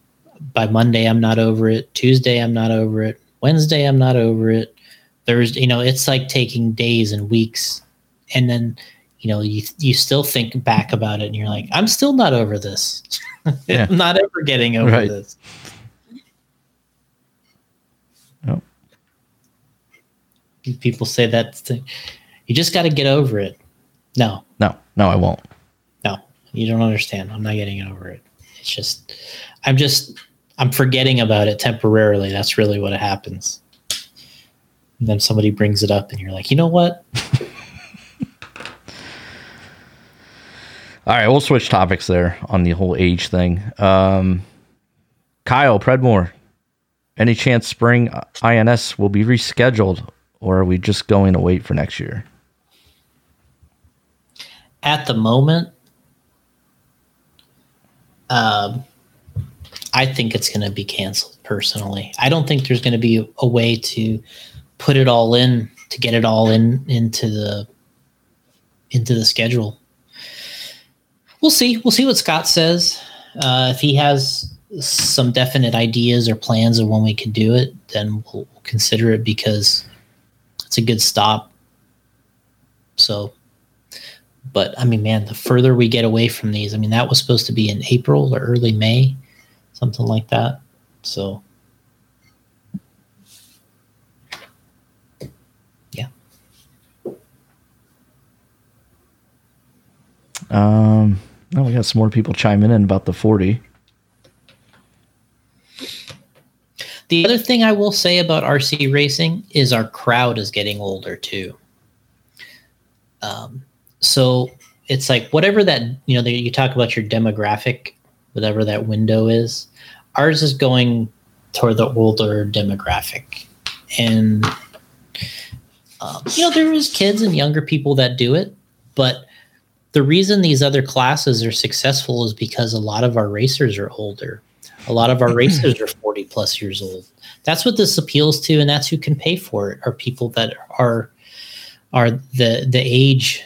by monday i'm not over it tuesday i'm not over it wednesday i'm not over it thursday you know it's like taking days and weeks and then you know you you still think back about it and you're like i'm still not over this Yeah. i'm not ever getting over Right. this Yep. people say that thing. you just got to get over it no No, no, I won't. no you don't understand i'm not getting over it it's just i'm just i'm forgetting about it temporarily that's really what happens and then somebody brings it up and you're like you know what All right, we'll switch topics there on the whole age thing. Um, Kyle Predmore, any chance spring INS will be rescheduled, or are we just going to wait for next year? at the moment um, i think it's going to be canceled personally i don't think there's going to be a way to put it all in to get it all in into the into the schedule. We'll see. We'll see what scott says. Uh, if he has some definite ideas or plans of when we can do it then we'll consider it because it's a good stop. So but I mean, man, the further we get away from these, I mean, that was supposed to be in April or early May, something like that. So, yeah, Um, no, we got some more people chiming in about the 40. the other thing I will say about RC racing is our crowd is getting older too. Um, so it's like whatever that you know, you talk about your demographic, whatever that window is. Ours is going toward the older demographic, and um, you know there is kids and younger people that do it, but the reason these other classes are successful is because a lot of our racers are older. A lot of our racers are 40 plus years old. That's what this appeals to, and that's who can pay for it. Are people that are are the the age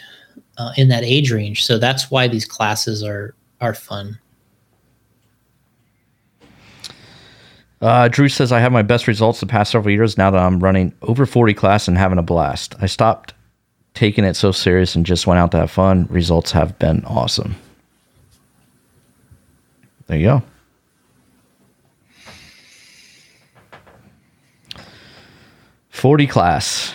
uh, in that age range. So that's why these classes are are fun. Uh, Drew says, I have my best results the past several years now that I'm running over 40 class and having a blast. I stopped taking it so serious and just went out to have fun. Results have been awesome. There you go. Forty class.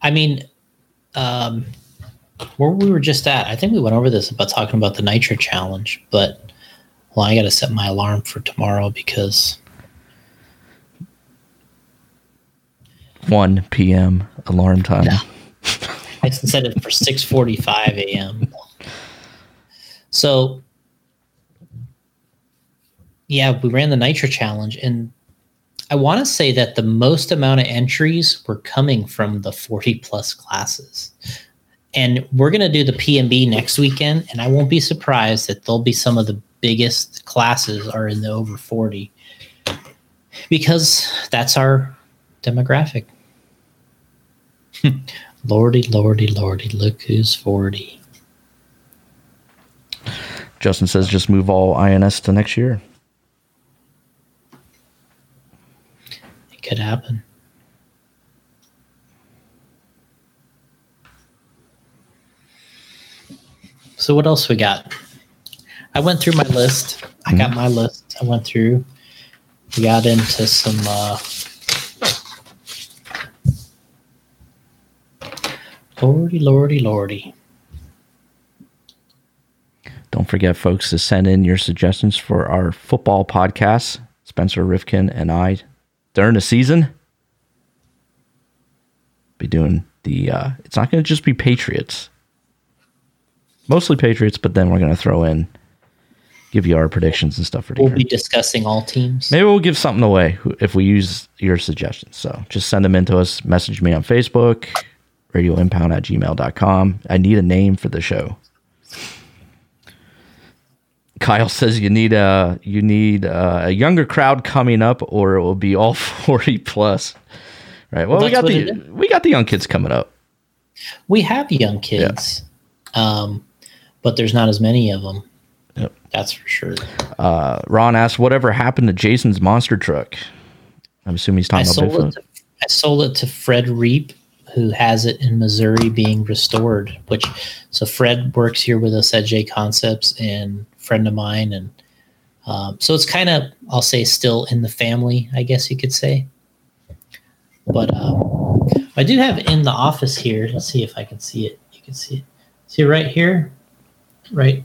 I mean, um, where we were just at, I think we went over this about talking about the Nitro Challenge, but well, I got to set my alarm for tomorrow because 1 p.m. alarm time. Yeah. I set it for 6:45 a.m. So, yeah, we ran the Nitro Challenge, and I want to say that the most amount of entries were coming from the 40 plus classes. And we're going to do the PMB next weekend, and I won't be surprised that there'll be some of the biggest classes are in the over 40 because that's our demographic. lordy, lordy, lordy, look who's 40. Justin says just move all INS to next year. It could happen. So what else we got? I went through my list. I got my list. I went through. We got into some uh Lordy, lordy, lordy. Don't forget, folks, to send in your suggestions for our football podcast. Spencer Rifkin and I, during the season, be doing the. Uh, it's not going to just be Patriots, mostly Patriots, but then we're going to throw in, give you our predictions and stuff for We'll be discussing all teams. Maybe we'll give something away if we use your suggestions. So just send them in to us. Message me on Facebook, radioimpound at gmail.com. I need a name for the show. Kyle says you need a you need a, a younger crowd coming up, or it will be all forty plus. Right. Well, we got the we got the young kids coming up. We have young kids, um, but there's not as many of them. Yep. That's for sure. Uh, Ron asked, "Whatever happened to Jason's monster truck?" I'm assuming he's I talking about sold Bigfoot. I sold it to Fred Reap, who has it in Missouri being restored. Which so Fred works here with us at JConcepts and friend of mine, and um, so it's kind of I'll say still in the family, I guess you could say. But um, I do have in the office here. Let's see if I can see it. You can see it. See right here, right?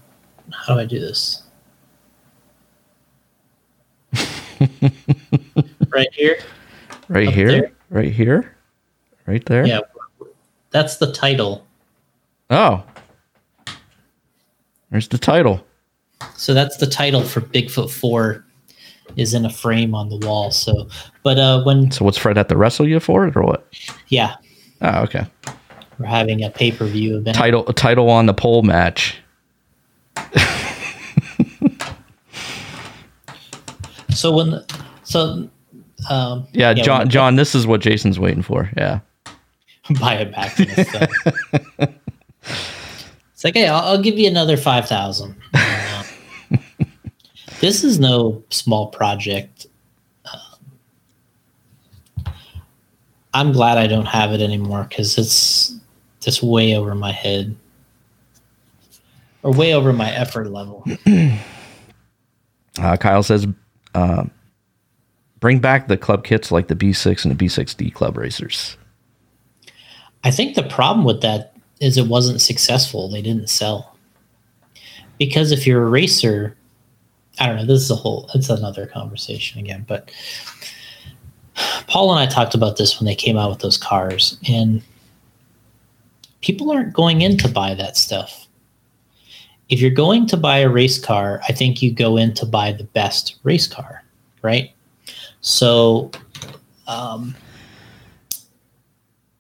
How do I do this? right here. right up here, there. right here, right there. Yeah, that's the title. Oh, there's the title. So that's the title for Bigfoot Four, is in a frame on the wall. So, but uh, when So what's Fred have to wrestle you for it or what? yeah, Oh, okay. we're having a pay per view event. Title title on the pole match. So when, so, um, Yeah, when John. the- John, this is what Jason's waiting for. Yeah. buy it back. it's like, hey, I'll, I'll give you another five thousand. this is no small project. Um, I'm glad I don't have it anymore because it's just way over my head, or way over my effort level. Uh, Kyle says, uh, bring back the club kits like the B6 and the B6D club racers. I think the problem with that is it wasn't successful. They didn't sell. Because if you're a racer, I don't know, this is a whole it's another conversation again, but Paul and I talked about this when they came out with those cars and people aren't going in to buy that stuff. If you're going to buy a race car, I think you go in to buy the best race car, right? So um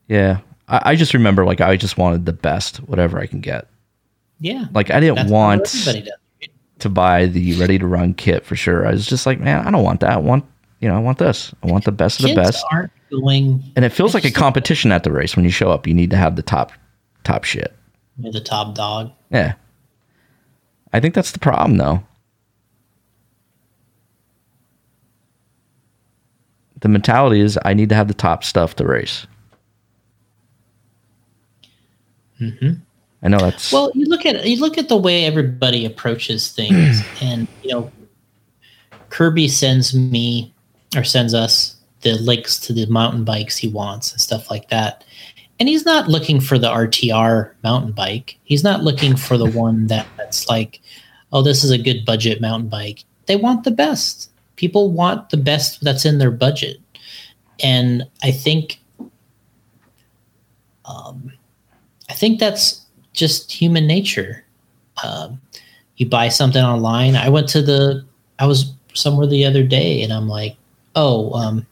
Yeah. I, I just remember like I just wanted the best, whatever I can get. yeah. Like I didn't want to buy the ready to run kit for sure. I was just like, man, I don't want that. I want you know, I want this. I want the best of the Kids best. aren't going And it feels like a competition at the race. When you show up, you need to have the top top shit. You're the top dog. Yeah. I think that's the problem though. The mentality is I need to have the top stuff to race. Mhm. I know that's Well, you look at you look at the way everybody approaches things, and you know, Kirby sends me or sends us the links to the mountain bikes he wants and stuff like that. and he's not looking for the RTR mountain bike. He's not looking for the one that, that's like, oh, this is a good budget mountain bike. They want the best. People want the best that's in their budget. And I think um, I think that's just human nature. Um, you buy something online. I went to the I was somewhere the other day and I'm like, oh, um,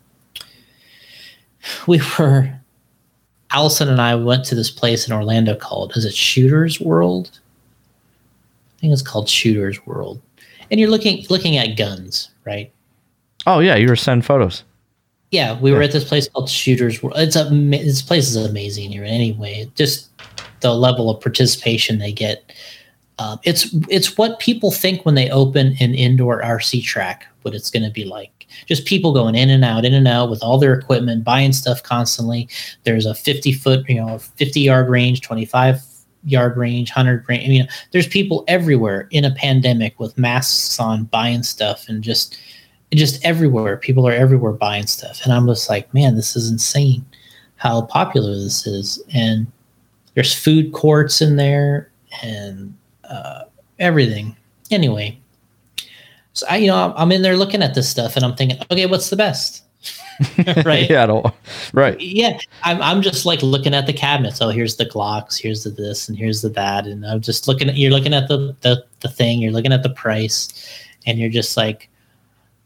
we were Allison and I went to this place in Orlando called is it Shooters World? I think it's called Shooters World. And you're looking looking at guns, right? Oh yeah, you were sending photos. Yeah, we were at this place called Shooters World. It's a this place is amazing here. Anyway, just the level of participation they get. Um, it's it's what people think when they open an indoor RC track. What it's going to be like just people going in and out, in and out with all their equipment, buying stuff constantly. There's a 50 foot, you know, 50 yard range, 25 yard range, 100 range. I mean, there's people everywhere in a pandemic with masks on, buying stuff, and just just everywhere. People are everywhere buying stuff, and I'm just like, man, this is insane how popular this is. And there's food courts in there and uh, everything. Anyway, so I, you know, I'm in there looking at this stuff and I'm thinking, okay, what's the best? right. yeah. I don't, right. Yeah. I'm, I'm just like looking at the cabinets. Oh, here's the Glocks, here's the this, and here's the that. And I'm just looking at, you're looking at the, the, the thing, you're looking at the price, and you're just like,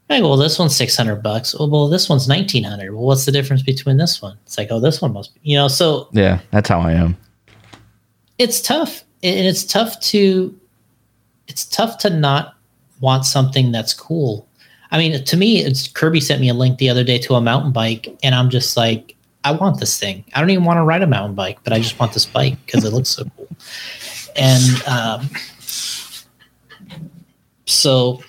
hey, well, this one's 600 bucks. Oh, well, this one's 1900. Well, what's the difference between this one? It's like, oh, this one must be, you know, so. Yeah. That's how I am. It's tough. And it's tough to, it's tough to not want something that's cool. I mean, to me, it's Kirby sent me a link the other day to a mountain bike, and I'm just like, I want this thing. I don't even want to ride a mountain bike, but I just want this bike because it looks so cool. And um, so,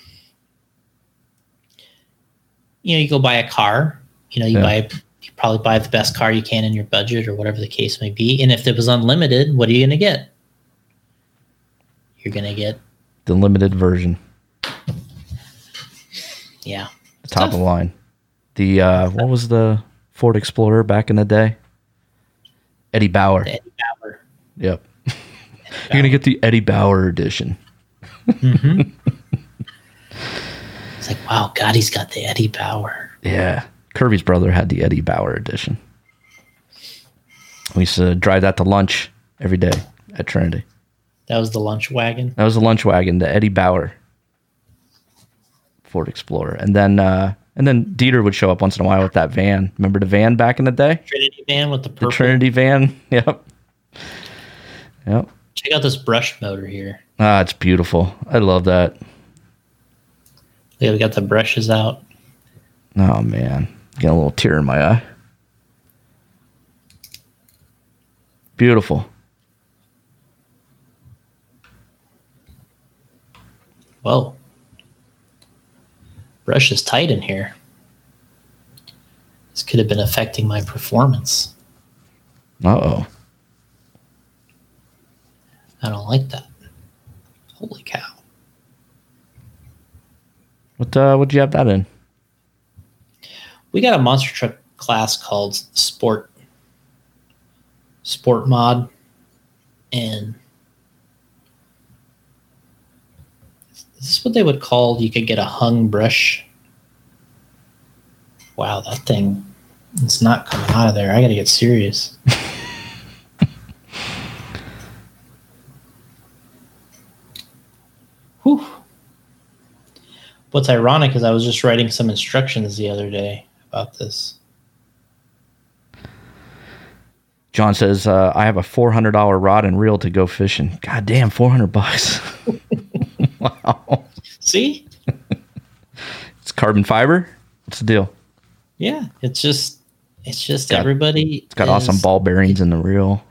you know, you go buy a car. You know, you yeah. buy probably buy the best car you can in your budget or whatever the case may be. And if it was unlimited, what are you going to get? You're going to get the limited version. Yeah. The top of the line. The uh, what was the Ford Explorer back in the day? Eddie Bauer. The Eddie Bauer. Yep. Eddie You're gonna get the Eddie Bauer edition. mm-hmm. it's like, wow, God, he's got the Eddie Bauer. Yeah, Kirby's brother had the Eddie Bauer edition. We used to drive that to lunch every day at Trinity. That was the lunch wagon. That was the lunch wagon, the Eddie Bauer. Ford Explorer, and then uh, and then Dieter would show up once in a while with that van. Remember the van back in the day? Trinity van with the purple. The Trinity van. Yep. Yep. Check out this brush motor here. Ah, it's beautiful. I love that. Yeah, we got the brushes out. Oh man, getting a little tear in my eye. Beautiful. Whoa brush is tight in here. This could have been affecting my performance. Uh oh. I don't like that. Holy cow. What uh would you have that in? We got a monster truck class called Sport Sport Mod and Is this what they would call? You could get a hung brush. Wow, that thing it's not coming out of there. I got to get serious. Whew. What's ironic is I was just writing some instructions the other day about this. John says, uh, "I have a four hundred dollar rod and reel to go fishing. God damn, four hundred bucks." wow. See? it's carbon fiber. What's the deal? Yeah, it's just it's just it's got, everybody. It's got is, awesome ball bearings in the reel.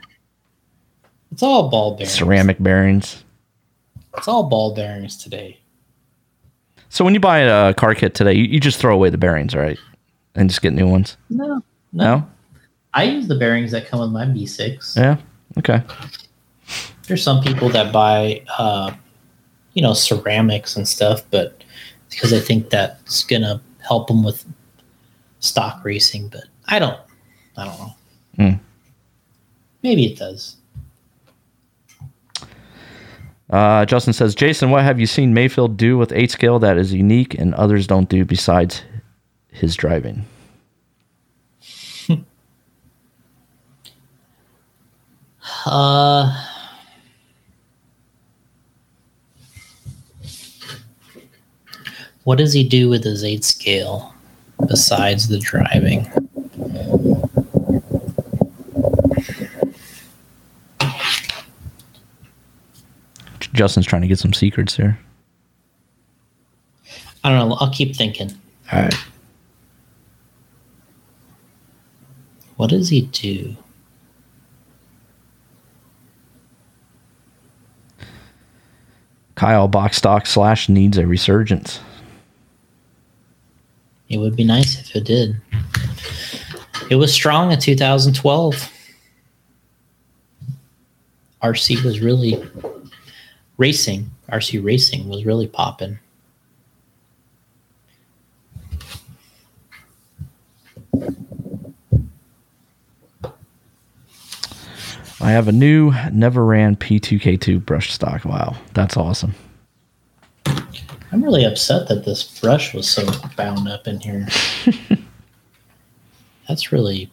It's all ball bearings. Ceramic bearings. It's all ball bearings today. So when you buy a car kit today, you, you just throw away the bearings, right? And just get new ones? No. No. no? I use the bearings that come with my B6. Yeah. Okay. There's some people that buy uh, you know ceramics and stuff, but because I think that's gonna help them with stock racing. But I don't, I don't know. Mm. Maybe it does. Uh, Justin says, Jason, what have you seen Maifield do with eight scale that is unique and others don't do besides his driving? uh, what does he do with his eight scale besides the driving? Justin's trying to get some secrets here. I don't know. I'll keep thinking. All right. What does he do? Kyle box stock slash needs a resurgence. It would be nice if it did. It was strong in 2012. RC was really racing. RC racing was really popping. I have a new never ran P2K2 brush stock. Wow, that's awesome. I'm really upset that this brush was so bound up in here. that's really,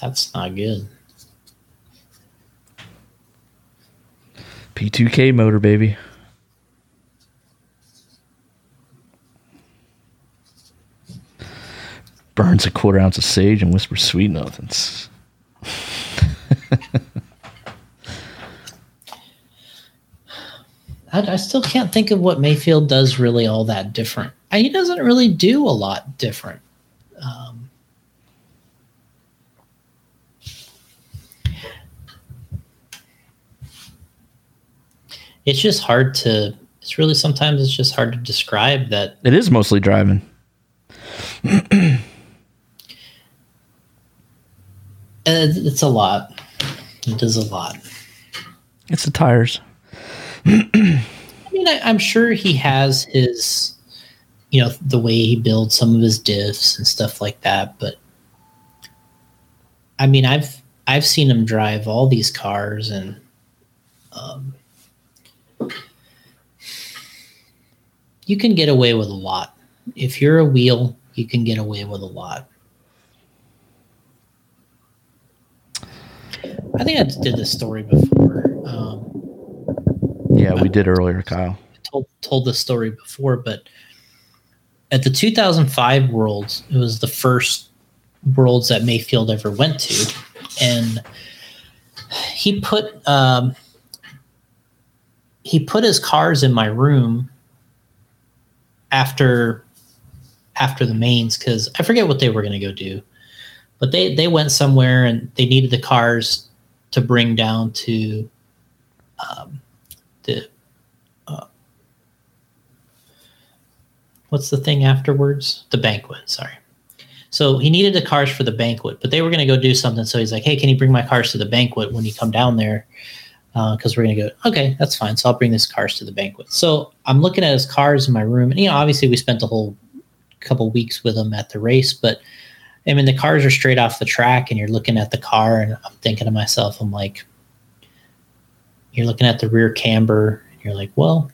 that's not good. P2K motor, baby. Burns a quarter ounce of sage and whispers sweet nothings. I, I, still can't think of what Maifield does really all that different. He doesn't really do a lot different. Um, it's just hard to. It's really sometimes it's just hard to describe that. It is mostly driving. it's a lot. It is a lot. It's the tires. I mean, I, I'm sure he has his, you know, the way he builds some of his diffs and stuff like that. But I mean, I've I've seen him drive all these cars, and um, you can get away with a lot if you're a wheel. You can get away with a lot. I think I did this story before. Um, yeah, we did earlier, Kyle. told told this story before, but at the 2005 Worlds, it was the first Worlds that Maifield ever went to, and he put um, he put his cars in my room after after the mains because I forget what they were going to go do, but they they went somewhere and they needed the cars to bring down to um, the uh, what's the thing afterwards? The banquet. Sorry. So he needed the cars for the banquet, but they were going to go do something. So he's like, "Hey, can you bring my cars to the banquet when you come down there?" Because uh, we're going to go. Okay, that's fine. So I'll bring his cars to the banquet. So I'm looking at his cars in my room, and you know, obviously we spent a whole couple weeks with him at the race, but I mean, the cars are straight off the track, and you're looking at the car, and I'm thinking to myself, I'm like, you're looking at the rear camber, and you're like, well,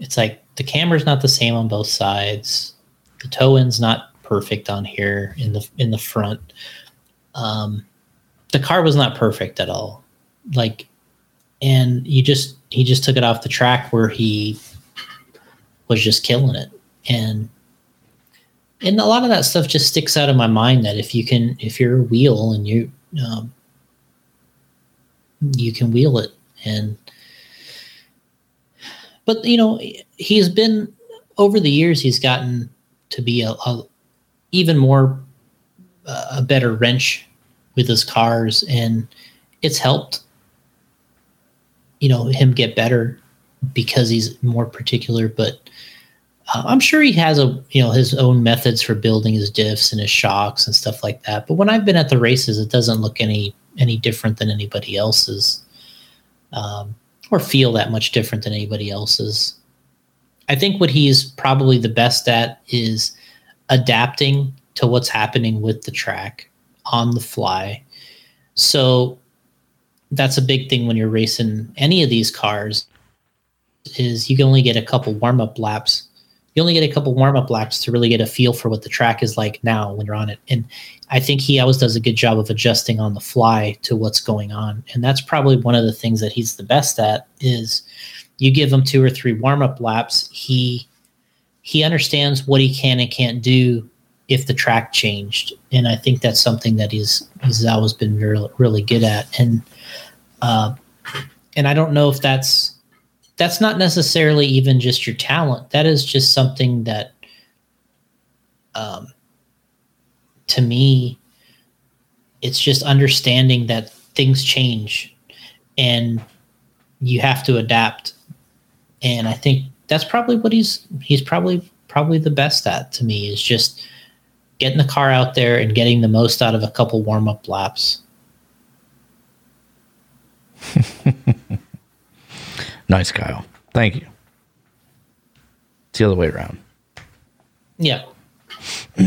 it's like the camber's not the same on both sides. The toe end's not perfect on here in the in the front. Um, the car was not perfect at all. Like, and you just he just took it off the track where he was just killing it, and and a lot of that stuff just sticks out of my mind that if you can if you're a wheel and you um, you can wheel it. And but you know he's been over the years he's gotten to be a, a even more uh, a better wrench with his cars and it's helped you know him get better because he's more particular but uh, I'm sure he has a you know his own methods for building his diffs and his shocks and stuff like that. But when I've been at the races, it doesn't look any any different than anybody else's, um, or feel that much different than anybody else's. I think what he's probably the best at is adapting to what's happening with the track. on the fly. So that's a big thing when you're racing any of these cars is you can only get a couple warm-up laps you only get a couple warm-up laps to really get a feel for what the track is like now when you're on it. And i think he always does a good job of adjusting on the fly to what's going on. And that's probably one of the things that he's the best at is you give him two or three warm-up laps he he understands what he can and can't do if the track changed. And i think that's something that he's he's always been really really good at. And uh, and I don't know if that's that's not necessarily even just your talent. That is just something that, um, to me, it's just understanding that things change, and you have to adapt. And I think that's probably what he's he's probably probably the best at to me is just getting the car out there and getting the most out of a couple warm up laps. nice, Kyle. Thank you. It's the other way around. Yeah.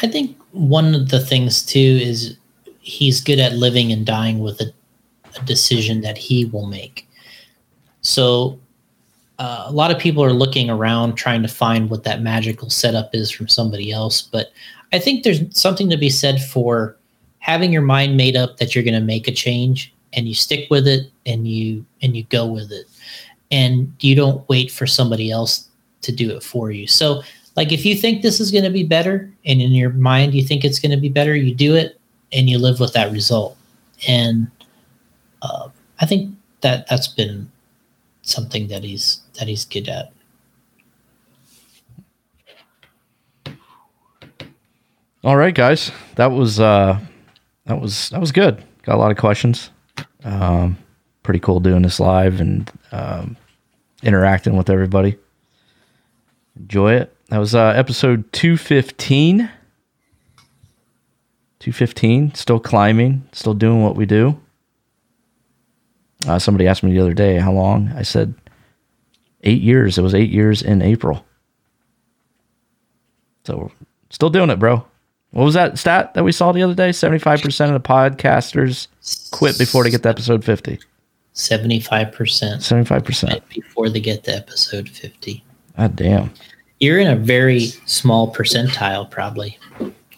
I think one of the things too is he's good at living and dying with a, a decision that he will make. So uh, a lot of people are looking around trying to find what that magical setup is from somebody else. But I think there's something to be said for having your mind made up that you're going to make a change and you stick with it and you and you go with it and you don't wait for somebody else to do it for you. So like if you think this is going to be better and in your mind you think it's going to be better, you do it and you live with that result. And uh, I think that that's been something that he's that he's good at. All right, guys, that was uh, that was that was good. Got a lot of questions. Um, pretty cool doing this live and um, interacting with everybody. Enjoy it. That was uh, episode two fifteen. Two fifteen. Still climbing. Still doing what we do. Uh, somebody asked me the other day how long. I said eight years. It was eight years in April. So still doing it, bro. What was that stat that we saw the other day? 75% of the podcasters quit before they get to episode 50. 75%. 75%. Before they get to episode 50. God damn. You're in a very small percentile, probably.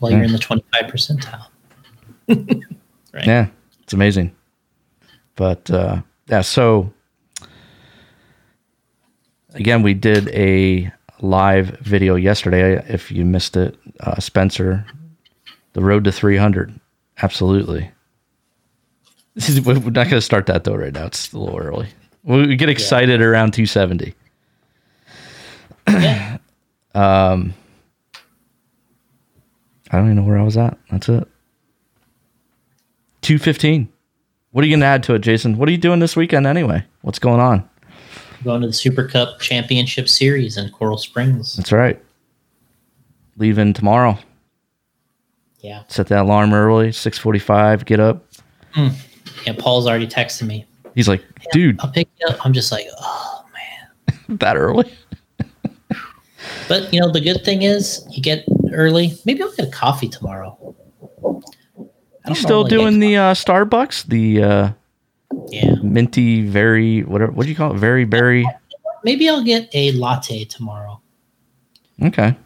Well, you're in the 25 percentile. right. Yeah, it's amazing. But uh, yeah, so again, we did a live video yesterday. If you missed it, uh, Spencer, the road to 300. Absolutely. We're not going to start that though right now. It's a little early. We get excited yeah. around 270. Yeah. um, I don't even know where I was at. That's it. 215. What are you going to add to it, Jason? What are you doing this weekend anyway? What's going on? Going to the Super Cup Championship Series in Coral Springs. That's right. Leaving tomorrow. Yeah. Set that alarm early, 645, get up. Mm. Yeah, Paul's already texting me. He's like, yeah, dude. I'll pick you up. I'm just like, oh, man. that early? but, you know, the good thing is you get early. Maybe I'll get a coffee tomorrow. You still doing the uh, Starbucks? The uh, yeah minty, very whatever. What do you call it? Very berry. Maybe I'll get a latte tomorrow. Okay.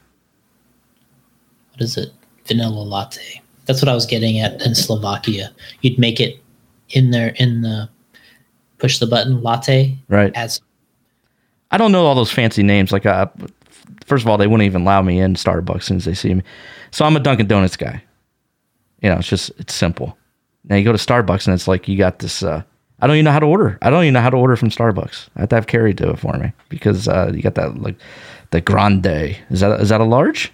What is it? Vanilla latte. That's what I was getting at in Slovakia. You'd make it in there in the push the button latte. Right. As I don't know all those fancy names. Like, uh, first of all, they wouldn't even allow me in Starbucks as soon as they see me. So I'm a Dunkin' Donuts guy. You know, it's just it's simple. Now you go to Starbucks and it's like you got this. Uh, I don't even know how to order. I don't even know how to order from Starbucks. I have to have Carrie do it for me because uh, you got that like the grande. Is that is that a large?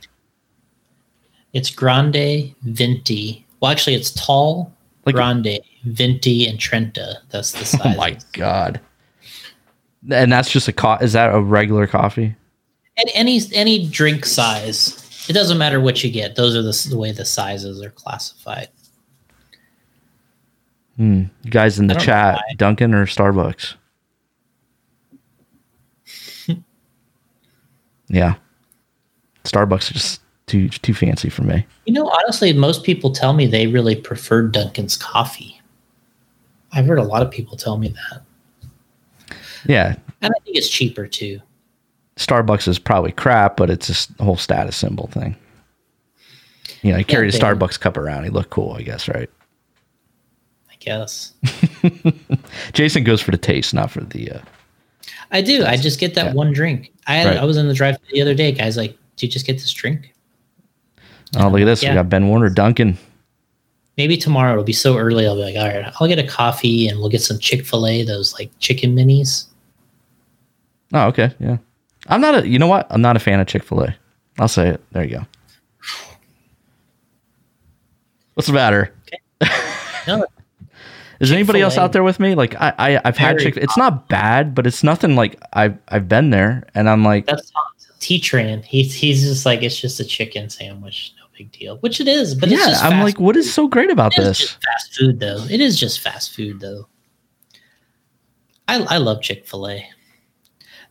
It's grande, venti. Well, actually, it's tall, like, grande, venti, and trenta. That's the size. Oh my god! And that's just a co- Is that a regular coffee? And any any drink size it doesn't matter what you get. Those are the, the way the sizes are classified. Hmm. You guys in the chat, Dunkin' or Starbucks? Yeah. Starbucks just too too fancy for me. You know, honestly, most people tell me they really prefer Dunkin's coffee. I've heard a lot of people tell me that. Yeah. And I think it's cheaper too. Starbucks is probably crap, but it's a whole status symbol thing. You know, he carried a Starbucks cup around. He looked cool, I guess, right? I guess. Jason goes for the taste, not for the. Uh, I do. I just get that Yeah. one drink. I Right. I was in the drive the other day. Guys like, do you just get this drink? Oh, look at this. Yeah. We got Ben Warner, Dunkin'. Maybe tomorrow it'll be so early. I'll be like, all right, I'll get a coffee and we'll get some Chick Fil A, those like chicken minis. Oh, okay. Yeah. I'm not a, you know what? I'm not a fan of Chick fil A. I'll say it. There you go. What's the matter? No, Is anybody else out there with me? Like I, I I've had Chick. It's not bad, but it's nothing like I've I've been there, and I'm like, that's T Tran. He's he's just like it's just a chicken sandwich, big deal. Which it is, but it's yeah. I'm like, what is so great about It is this? just fast food, though. It is just fast food, though. I I love Chick Fil A.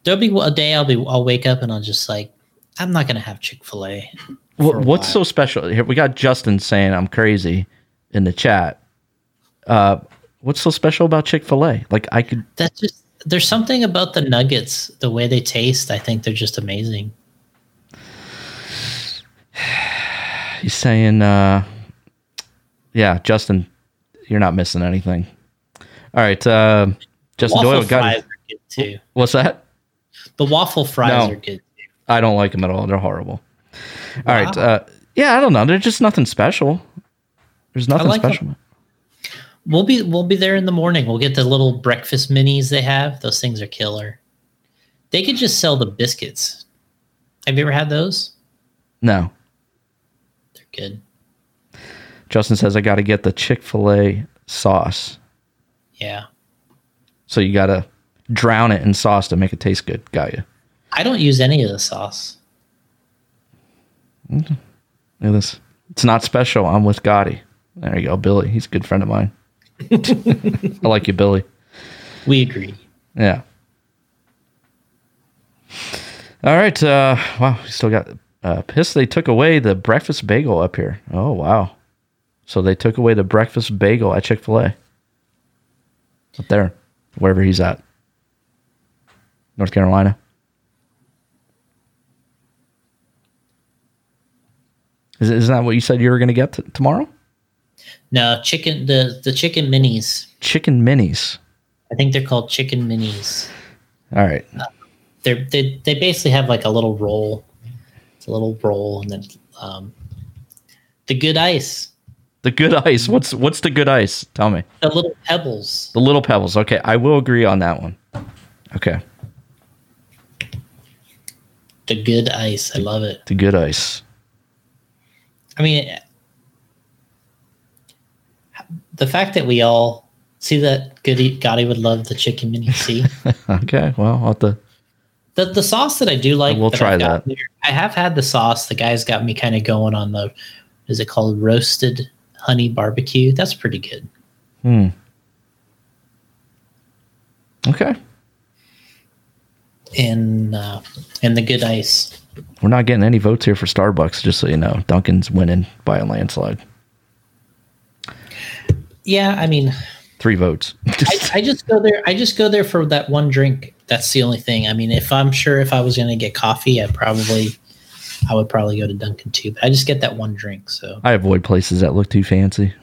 There'll be a day I'll be I'll wake up and I'll just like I'm not gonna have Chick Fil A. What, what's so special? Here we got Justin saying I'm crazy in the chat. Uh, what's so special about Chick Fil A? Like I could. That's just there's something about the nuggets, the way they taste. I think they're just amazing. He's saying, uh, yeah, Justin, you're not missing anything. All right, uh, Justin Waffle Doyle got. fries are good too. What's that? The waffle fries No. are good. Too. I don't like them at all. They're horrible. All right. Wow. Uh, yeah, I don't know. They're just nothing special. There's nothing like them. special. We'll be we'll be there in the morning. We'll get the little breakfast minis they have. Those things are killer. They could just sell the biscuits. Have you ever had those? No. Good. Justin says I got to get the Chick Fil A sauce. Yeah. So you got to drown it in sauce to make it taste good. Got you. I don't use any of the sauce. Look at this. It's not special. I'm with Gotti. There you go, Billy. He's a good friend of mine. I like you, Billy. We agree. Yeah. All right. Uh, wow. We still got uh, pissed. They took away the breakfast bagel up here. Oh wow. So they took away the breakfast bagel at Chick Fil A. Up there, wherever he's at, North Carolina. Is, isn't that what you said you were going to get t- tomorrow? No, chicken the the chicken minis. Chicken minis. I think they're called chicken minis. All right. They're they they basically have like a little roll. It's a little roll and then um the good ice. The good ice. What's what's the good ice? Tell me. The little pebbles. The little pebbles. Okay, I will agree on that one. Okay, The good ice. I love it. the good ice. I mean the fact that we all see that Goody Gotti would love the chicken mini. See Okay, well, I'll have to. The the sauce that I do like. We'll that try I've got that. there- I have had the sauce. The guy's got me kind of going on the. Is it called roasted honey barbecue? That's pretty good. Hmm. Okay, And uh, and the good ice. we're not getting any votes here for Starbucks. Just so you know, Dunkin's winning by a landslide. Yeah, I mean, Three votes. I, I just go there. I just go there for that one drink. That's the only thing. I mean, if I'm sure if I was going to get coffee, I probably, I would probably go to Dunkin' too. But I just get that one drink. So I avoid places that look too fancy.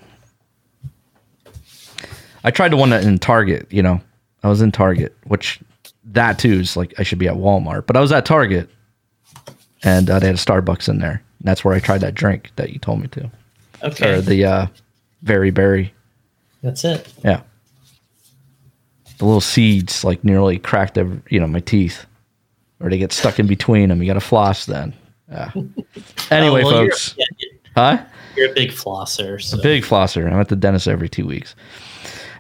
I tried to one in Target. You know, I was in Target, which that too is like I should be at Walmart, but I was at Target, and uh, they had a Starbucks in there. And that's where I tried that drink that you told me to, okay, or the uh, very berry. that's it. Yeah, the little seeds like nearly cracked every, you know my teeth, or they get stuck in between them. You got to floss then. Yeah. Anyway, Oh, well, you're- folks, yeah, huh? you're a big flosser. So. Big flosser. I'm at the dentist every two weeks.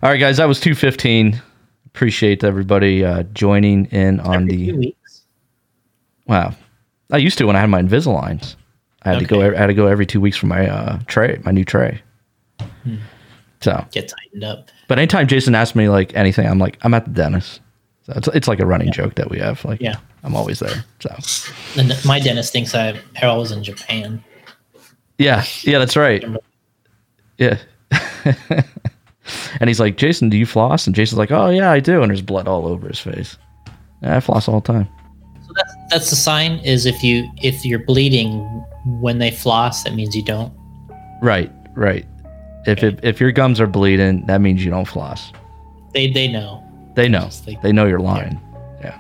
All right, guys, that was 215. Appreciate everybody uh, joining in on Every the. two weeks. Wow, I used to when I had my Invisaligns. I had to go. I had to go every two weeks for my uh, tray, my new tray. Hmm. So, Get tightened up. But anytime Jason asks me like anything, I'm like, I'm at the dentist. So it's, it's like a running joke that we have. Like, Yeah. I'm always there. So, And my dentist thinks I I was in Japan. yeah, yeah, that's right. Yeah. and he's like, Jason, do you floss? And Jason's like, oh, yeah, I do. And there's blood all over his face. Yeah, I floss all the time. So that's that's the sign. Is if you if you're bleeding when they floss, that means you don't. Right, right. If, it, if your gums are bleeding, that means you don't floss. They they know. They know. Just like- They know you're lying. Yeah.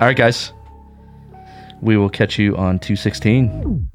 All right, guys. We will catch you on 216.